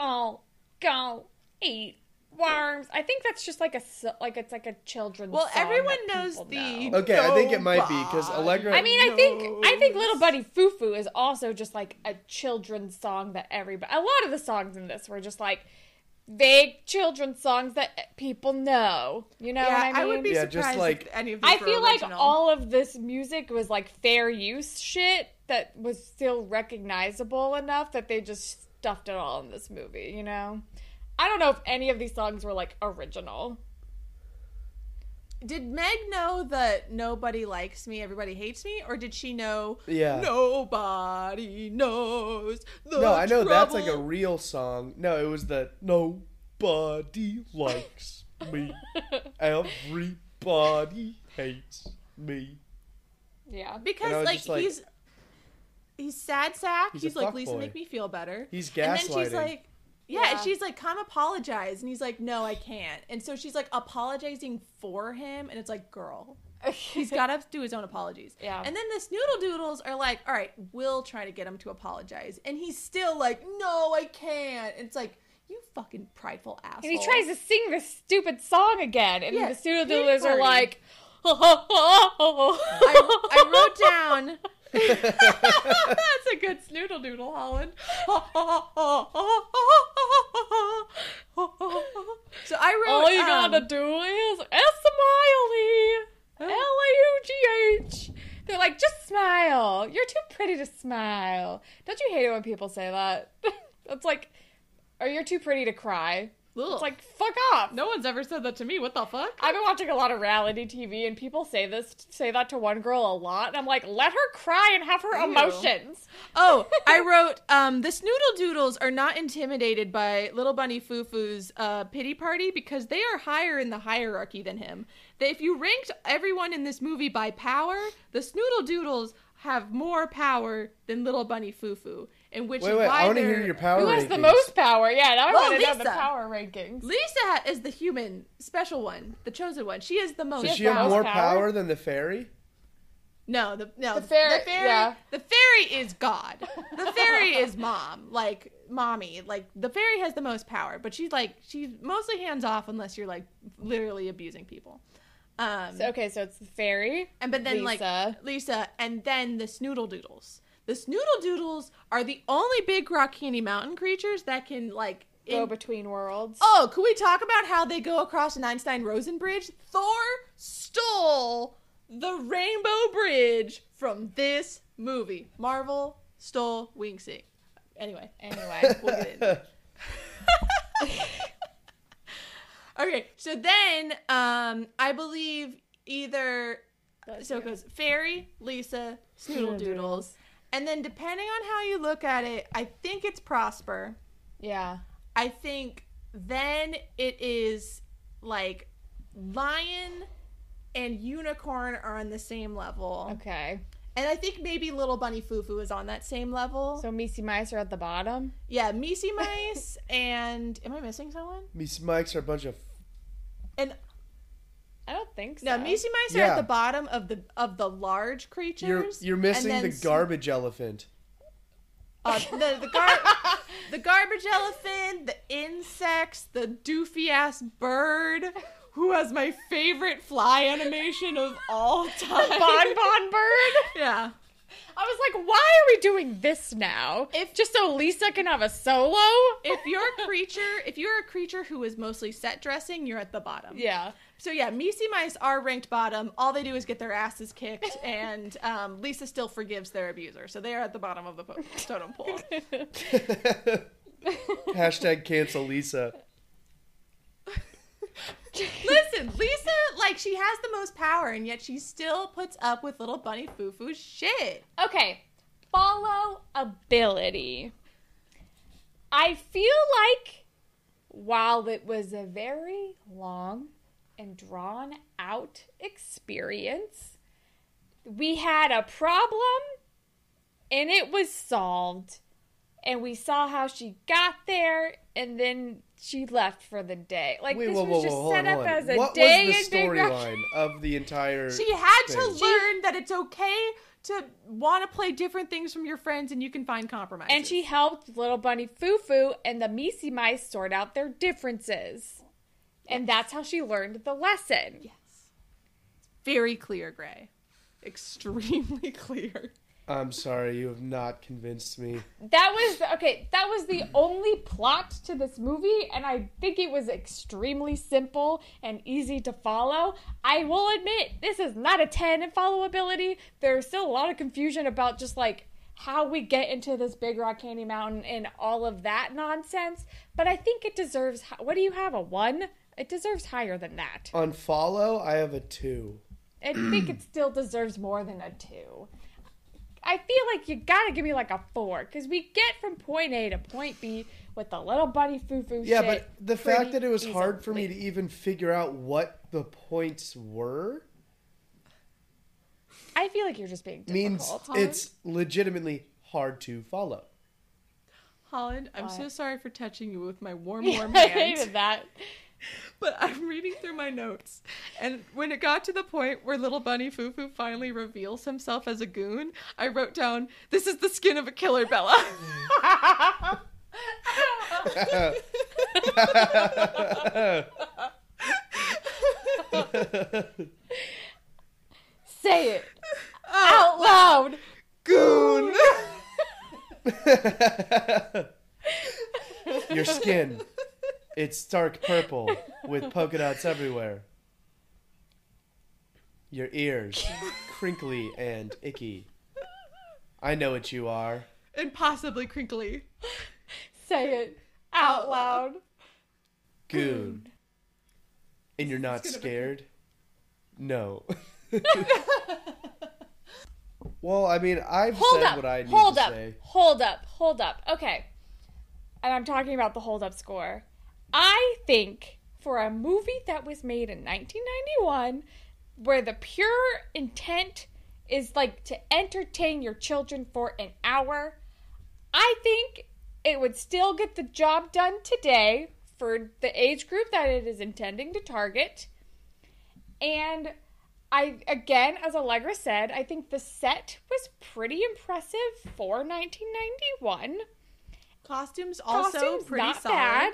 I'll go eat worms. I think that's just like a like it's like a children's. Song. Well, song everyone that knows the- know. Okay, I think it might be because Allegra. I mean, I think I think Little Bunny Foo Foo is also just like a children's song that everybody. A lot of the songs in this were just like vague children's songs that people know. You know yeah, what I mean? would be Yeah, just like- if any of these I were feel like all of this music was like fair use shit that was still recognizable enough that they just stuffed it all in this movie, you know? I don't know if any of these songs were like original. Did Meg know that nobody likes me, everybody hates me, or did she know Yeah. nobody knows the No, I know that's like a real song. No, it was the nobody likes me. Everybody hates me. Yeah. Because like, like- he's he's sad sack. He's He's, like Lisa, fuckboy. make me feel better. He's And then gaslighting. she's like, yeah, and she's like, come apologize, and he's like, no, I can't. And so she's like apologizing for him, and it's like, girl, he's got to do his own apologies. Yeah. And then the Snoodle Doodles are like, all right, we'll try to get him to apologize, and he's still like, no, I can't. And it's like, you fucking prideful asshole. And he tries to sing this stupid song again, and Yeah, the studio pity doodlers are like, I, I wrote down. That's a good snoodle doodle, Holland. so I wrote. All you um, gotta do is smiley. L A U G H. They're like, just smile. You're too pretty to smile. Don't you hate it when people say that? That's like, or you're too pretty to cry. Ugh. It's like, fuck off. no one's ever said that to me. What the fuck? I've been watching a lot of reality TV, and people say this, say that to one girl a lot, and I'm like, let her cry and have her Ew. emotions. Oh, I wrote. Um, the Snoodle Doodles are not intimidated by Little Bunny Foo Foo's uh, pity party because they are higher in the hierarchy than him. That if you ranked everyone in this movie by power, the Snoodle Doodles have more power than Little Bunny Foo Foo. In which Wait, is wait, why I want to they're- hear your power Who has the most power? Yeah, now I Well, want to know the power rankings. Lisa is the human special one, the chosen one. She is the most. Does she the have more power? power than the fairy? No, the no The fairy- The fairy, yeah. the fairy is God. The fairy is mom, like mommy. Like the fairy has the most power, but she's like she's mostly hands off unless you're like literally abusing people. Um, So, okay, so it's the fairy. and but then Lisa. like Lisa, and then the Snoodle Doodles. The Snoodle Doodles are the only Big Rock Candy Mountain creatures that can like Go between worlds. Oh, could we talk about how they go across an Einstein Rosen bridge? Thor stole the Rainbow Bridge from this movie. Marvel stole Wingsy. Anyway, Anyway, we'll get into it. Okay, so then um I believe either so it goes Fairy, Lisa, Snoodle Doodles, and then depending on how you look at it, I think it's Prosper. yeah. I think then it is like lion and unicorn are on the same level. Okay. And I think maybe little bunny foo foo is on that same level. So Missy Mice are at the bottom. yeah, Misi Mice and am I missing someone? Miss Mice are a bunch of. And I don't think so. no, Misi Mice are at the bottom of the of the large creatures. You're you're missing the then s- garbage elephant. Uh, the the, gar- the garbage elephant, the insects, the doofy ass bird, who has my favorite fly animation of all time. Bon Bon Bird. Yeah. I was like, why are we doing this now? If- just so Lisa can have a solo. If you're a creature, if you're a creature who is mostly set dressing, you're at the bottom. yeah. So yeah, Misi mice are ranked bottom. All they do is get their asses kicked, and um, Lisa still forgives their abuser. So they are at the bottom of the po- totem pole. Hashtag cancel Lisa. Listen, Lisa, like she has the most power, and yet she still puts up with little bunny foo-foo shit. Okay. Follow ability. I feel like while it was a very long and drawn out experience, we had a problem and it was solved. And we saw how she got there and then she left for the day. Like Wait, this whoa, was whoa, just whoa, set on, up on. as a What day was in the Big Rock. storyline of the entire? She had to thing? learn that it's okay to want to play different things from your friends, and you can find compromise. And she helped little bunny Foo Foo and the Misi mice sort out their differences. And that's how she learned the lesson. yes, very clear, Gray, extremely clear. I'm sorry, you have not convinced me. That was okay. That was the only plot to this movie, and I think it was extremely simple and easy to follow. I will admit, this is not a 10 in followability. There's still a lot of confusion about just like how we get into this Big Rock Candy Mountain and all of that nonsense, but I think it deserves. What do you have? A 1? It deserves higher than that. On follow, I have a two. I think it still deserves more than a 2. I feel like you gotta give me like a four because we get from point A to point B with the little bunny foo foo Yeah, shit. but the fact that it was hard for me to even figure out what the points were I feel like you're just being means difficult. it's legitimately hard to follow. Holland, I'm so sorry for touching you with my warm, Yeah, warm I hand. hated that. But I'm reading through my notes, and when it got to the point where little bunny Foo Foo finally reveals himself as a goon, I wrote down, "This is the skin of a killer, Bella." Say it oh. out loud. goon. Your skin, it's dark purple with polka dots everywhere. Your ears, crinkly and icky. I know what you are. and possibly crinkly. Say it out loud. Goon. And you're not gonna be- scared? No. well, I mean, I've Hold said up. what I need hold to up. say. Hold up. Hold up. Okay. And I'm talking about the hold up score. I think for a movie that was made in 1991, where the pure intent is like to entertain your children for an hour, I think it would still get the job done today for the age group that it is intending to target. And I again, as Allegra said, I think the set was pretty impressive for 1991. Costumes also Costumes pretty not solid. bad.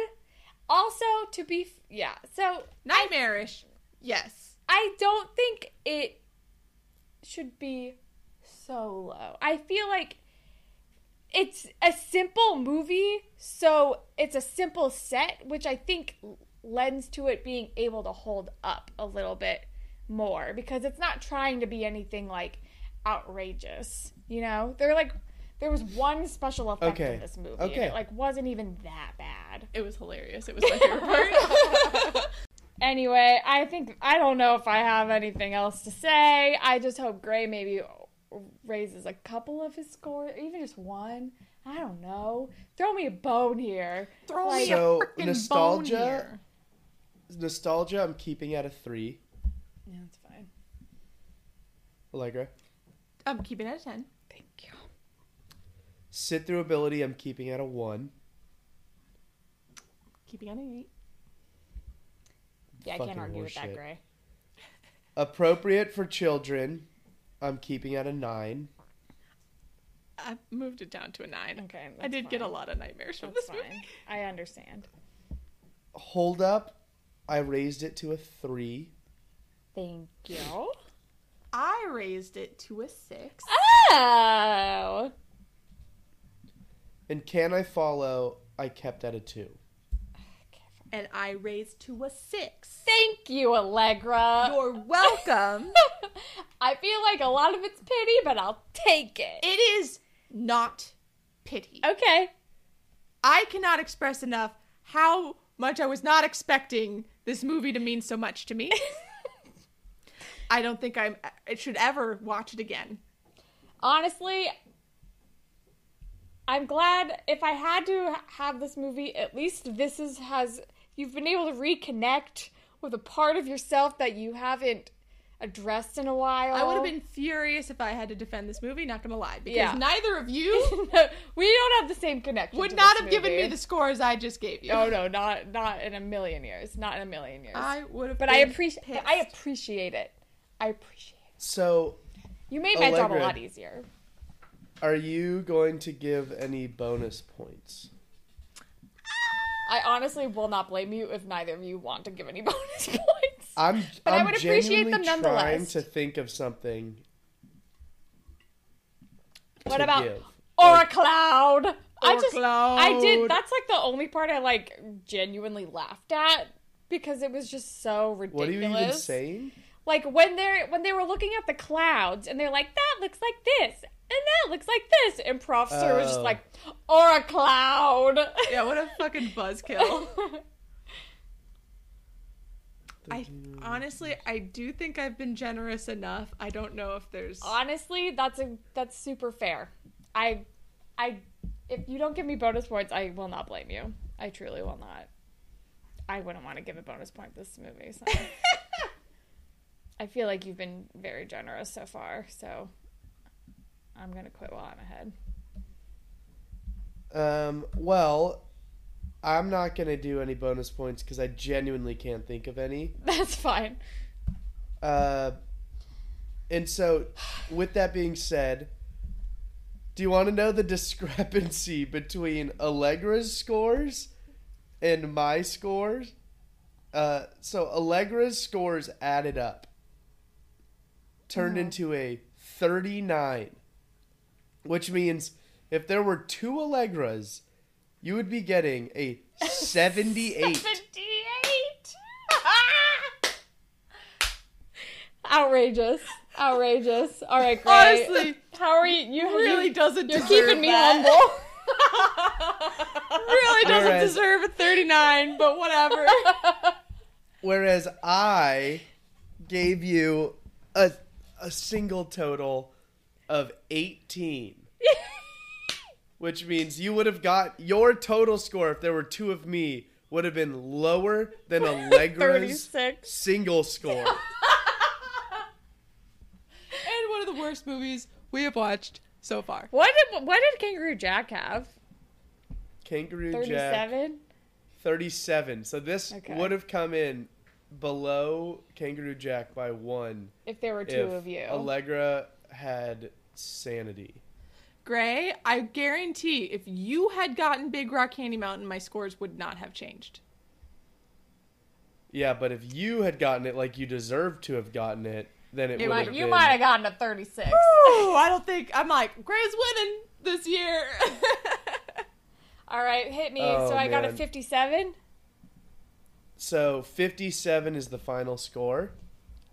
Also, to be f- yeah, so Nightmarish. Yes. I don't think it should be so low. I feel like it's a simple movie, so it's a simple set, which I think lends to it being able to hold up a little bit more because it's not trying to be anything like outrageous. You know, they're like there was one special effect Okay, in this movie, and okay. it like wasn't even that bad. It was hilarious. It was my favorite part. Anyway, I think I don't know if I have anything else to say. I just hope Gray maybe raises a couple of his scores, even just one. I don't know. Throw me a bone here. Throw Like- me So, a frickin' nostalgia- bone here. Nostalgia, I'm keeping at a three. Yeah, that's fine. Allegra. I'm keeping at a ten. Thank you. Sit through ability, I'm keeping at a one. Keeping it at an eight. Yeah, I can't argue with that, horseshit. Gray. Appropriate for children, I'm keeping at a nine. I moved it down to a nine. Okay, I did that's get a fine. lot of nightmares from That's this fine. movie. I understand. Hold up, I raised it to a three. Thank you. I raised it to a six. Oh, And can I follow? I kept at a two. And I raised to a six. thank you, Allegra. You're welcome. I feel like a lot of it's pity, but I'll take it. it is not pity. Okay. I cannot express enough how much I was not expecting this movie to mean so much to me. I don't think I'm I should ever watch it again. honestly i'm glad if i had to have this movie at least this is has you've been able to reconnect with a part of yourself that you haven't addressed in a while. I would have been furious if I had to defend this movie, not gonna lie, because Yeah. neither of you we don't have the same connection would to not this have given me the scores I just gave you. oh no not not in a million years not in a million years. I would have but i appreciate i appreciate it. I appreciate it. So, you made my job a lot easier are you going to give any bonus points? i honestly will not blame you if neither of you want to give any bonus points I'm. But I I'm would appreciate genuinely them Trying to think of something. What to about give. or Like, a cloud? I just cloud. I did. That's like the only part I like genuinely laughed at because it was just so ridiculous. what are you even saying? Like when they're when they were looking at the clouds and they're like, that looks like this and that looks like this, and Prof Sir was just Oh. like, or a cloud. Yeah, what a fucking buzzkill. I honestly, I do think I've been generous enough. I don't know if there's. Honestly, that's a that's super fair. I I if you don't give me bonus points, I will not blame you. I truly will not. I wouldn't want to give a bonus point this movie. So. I feel like you've been very generous so far, so I'm gonna quit while I'm ahead. Um, well, I'm not gonna do any bonus points because I genuinely can't think of any. That's fine. Uh, and so, with that being said, do you want to know the discrepancy between Allegra's scores and my scores? Uh, so Allegra's scores added up turned into a 39, which means if there were two Allegras, you would be getting a 78. 78. Outrageous. Outrageous. All right, great. Honestly, how are you? You really you, doesn't. You're deserve keeping me that. humble. really doesn't Whereas- deserve a 39, but whatever. Whereas I gave you a a single total of 18. Which means you would have got your total score if there were two of me would have been lower than Allegra's 36. single score. and one of the worst movies we have watched so far. What did what did Kangaroo Jack have? Kangaroo Jack 37. 37. So this Okay. would have come in below Kangaroo Jack by 1 If there were two if of you. Allegra had sanity. Gray, I guarantee if you had gotten Big Rock Candy Mountain, my scores would not have changed. Yeah, but if you had gotten it like you deserved to have gotten it, then it It would might- have you been. might have gotten a 36. Ooh, I don't think I'm like Gray's winning this year. All right, hit me. Oh, so I got a 57. So 57 is the final score.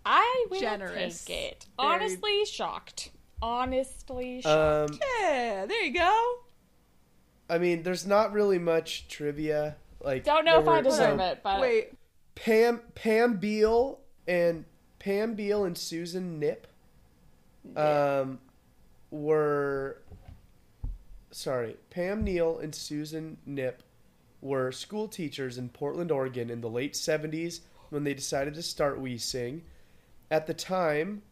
I will Generous. take it. Very- Honestly shocked. Honestly shocked. Um, yeah, there you go. I mean, there's not really much trivia. Like, Don't know if I deserve some- it, but Wait, Pam Pam Beall and Pam Beall and Susan Nipp um were sorry, Pam Neal and Susan Nipp were school teachers in Portland, Oregon in the late 70s when they decided to start Wee Sing. At the time,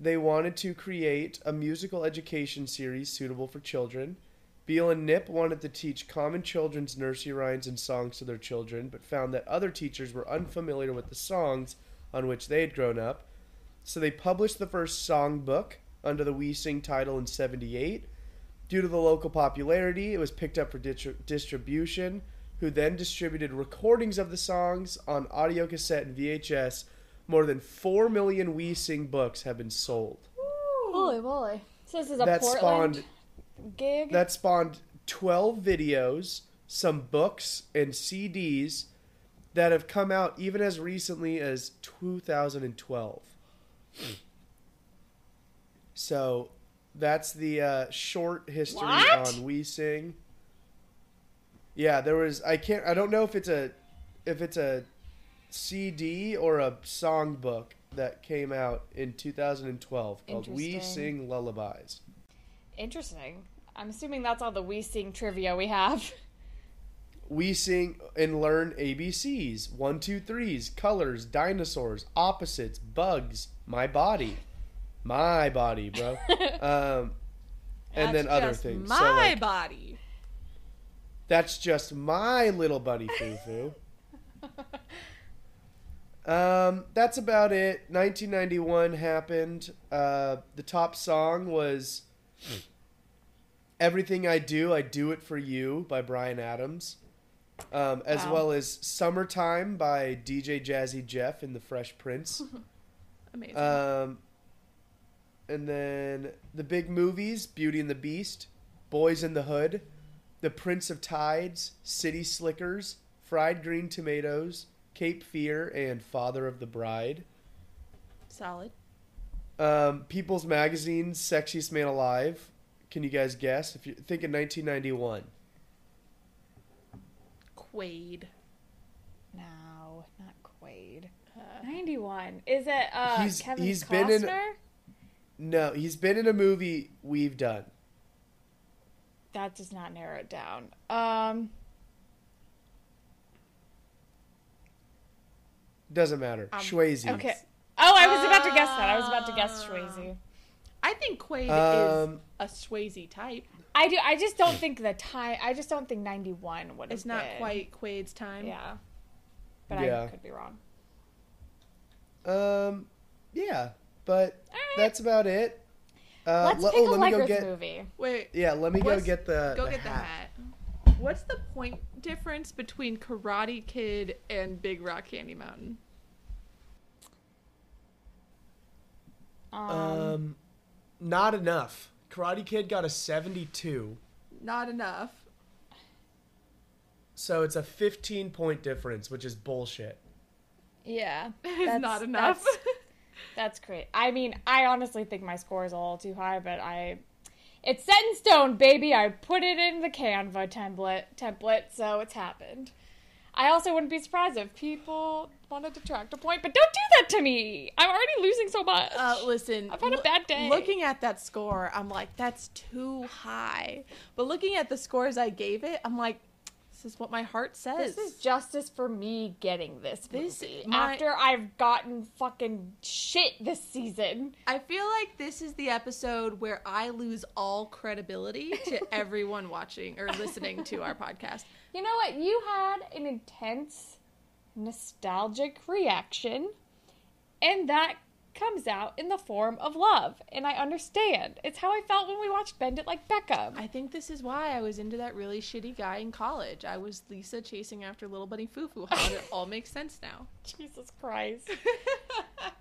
they wanted to create a musical education series suitable for children. Beall and Nipp wanted to teach common children's nursery rhymes and songs to their children, but found that other teachers were unfamiliar with the songs on which they had grown up. So they published the first song book under the Wee Sing title in 78. Due to the local popularity, it was picked up for distri- distribution, who then distributed recordings of the songs on audio cassette and VHS. More than 4 million Wee Sing books have been sold. holy moly. So this is a That Portland spawned gig. that spawned 12 videos, some books, and CDs that have come out even as recently as 2012. So that's the uh, short history What? on Wee Sing. Yeah, there was I can't I don't know if it's a if it's a CD or a songbook that came out in 2012 called Wee Sing Lullabies. Interesting. I'm assuming that's all the Wee Sing trivia we have. Wee Sing and learn ABCs, one, two, threes, colors, dinosaurs, opposites, bugs, my body, my body, bro. um, and then other things. My so like, body. that's just my little buddy foo foo. um, that's about it. 1991 happened. Uh, the top song was "Everything I Do, I Do It for You" by Bryan Adams, um, as Wow. well as "Summertime" by DJ Jazzy Jeff and the Fresh Prince. Amazing. Um, And then the big movies Beauty and the Beast, Boyz n the Hood, The Prince of Tides, City Slickers, Fried Green Tomatoes, Cape Fear, and Father of the Bride. Solid. Um, People's Magazine, Sexiest Man Alive. Can you guys guess? If you think in 1991. Quaid. No, not Quaid. Uh, 91. Is it uh, He's- Kevin he's Costner? been in- No, he's been in a movie we've done. That does not narrow it down. Um, Doesn't matter. Um, Swayze. okay. Oh, I was about to guess that. I was about to guess Ah. Swayze. I think Quaid is Um, a Swayze type. I do. I just don't think the time. I just don't think 91 would have It's not been. quite Quaid's time. Yeah. But Yeah. I could be wrong. Um, yeah, but All right. that's about it. Uh, Let's le- pick oh, a let me go Legos get. movie. Wait, Yeah, let me go get the. go the get the hat. hat. What's the point difference between Karate Kid and Big Rock Candy Mountain? Um, Um, not enough. Karate Kid got a 72, Not enough. so it's a 15 point difference, which is bullshit. yeah. It's That's- not enough. That's, that's great. I mean, I honestly think my score is a little too high, but I. It's set in stone, baby. I put it in the Canva template, template, so it's happened. I also wouldn't be surprised if people wanted to detract a point, but don't do that to me. I'm already losing so much. Uh, listen, I've had a bad day. Looking at that score, I'm like, that's too high. But looking at the scores I gave it, I'm like, this is what my heart says. This is justice for me getting this This- my- after I've gotten fucking shit this season. I feel like this is the episode where I lose all credibility to everyone watching or listening to our podcast. You know what? You had an intense, nostalgic reaction, and that comes out in the form of love. And I understand. It's how I felt when we watched Bend It Like Beckham. I think this is why I was into that really shitty guy in college. I was Lisa chasing after little bunny foo foo. How it all makes sense now. Jesus Christ.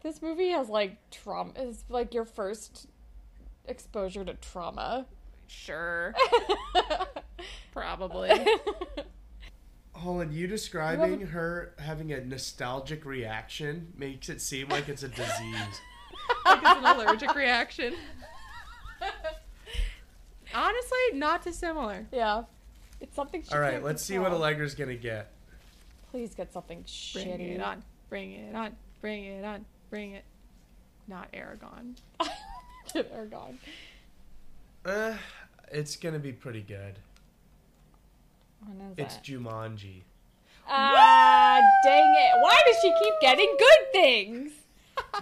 this movie has like trauma. It's like your first exposure to trauma. Sure, probably. Holland, you describing her having a nostalgic reaction makes it seem like it's a disease. like it's an allergic reaction. Honestly, not dissimilar. yeah. It's something she All right, can't let's see what control. Allegra's gonna get. Please get something Bring shitty. it on. Bring it on. Bring it on. Bring it. Not Eragon. Get her. Uh, it's gonna be pretty good. It's that? Jumanji. Ah, dang it. Why does she keep getting good things?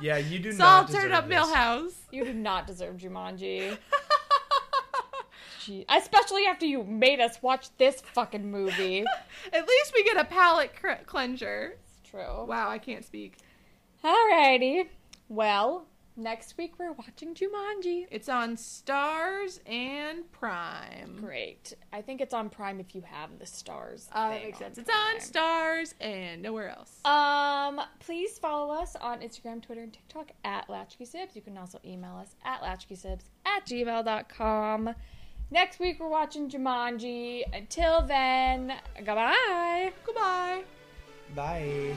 Yeah, you do not turned up this. Millhouse. You do not deserve Jumanji. Gee, especially after you made us watch this fucking movie. At least we get a palate cr- cleanser. It's true. Wow, I can't speak. Alrighty. Well, next week we're watching Jumanji. It's on Stars and Prime. Great. I think it's on Prime if you have the stars. Uh, that makes sense. on It's on Stars and nowhere else. Um, please follow us on Instagram, Twitter, and TikTok at LatchkeySibs. You can also email us at LatchkeySibs at gmail.com. Next week, we're watching Jumanji. Until then, goodbye. Goodbye. Bye.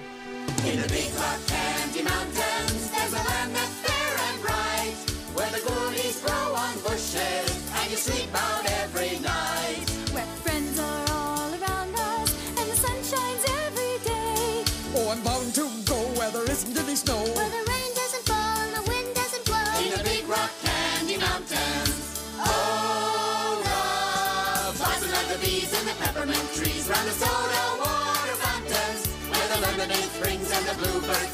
In the big rock candy mountains, there's a land that's fair and bright, where the goodies grow on bushes, and you sleep out every night. Where friends are all around us and the sun shines every day. Oh, I'm bound to go where there isn't any snow. Where the rain doesn't fall and the wind doesn't blow. In the big rock candy mountains, oh, love blossom like the bees in the peppermint trees, round the soda water fountains, where the lemonade springs and the bluebird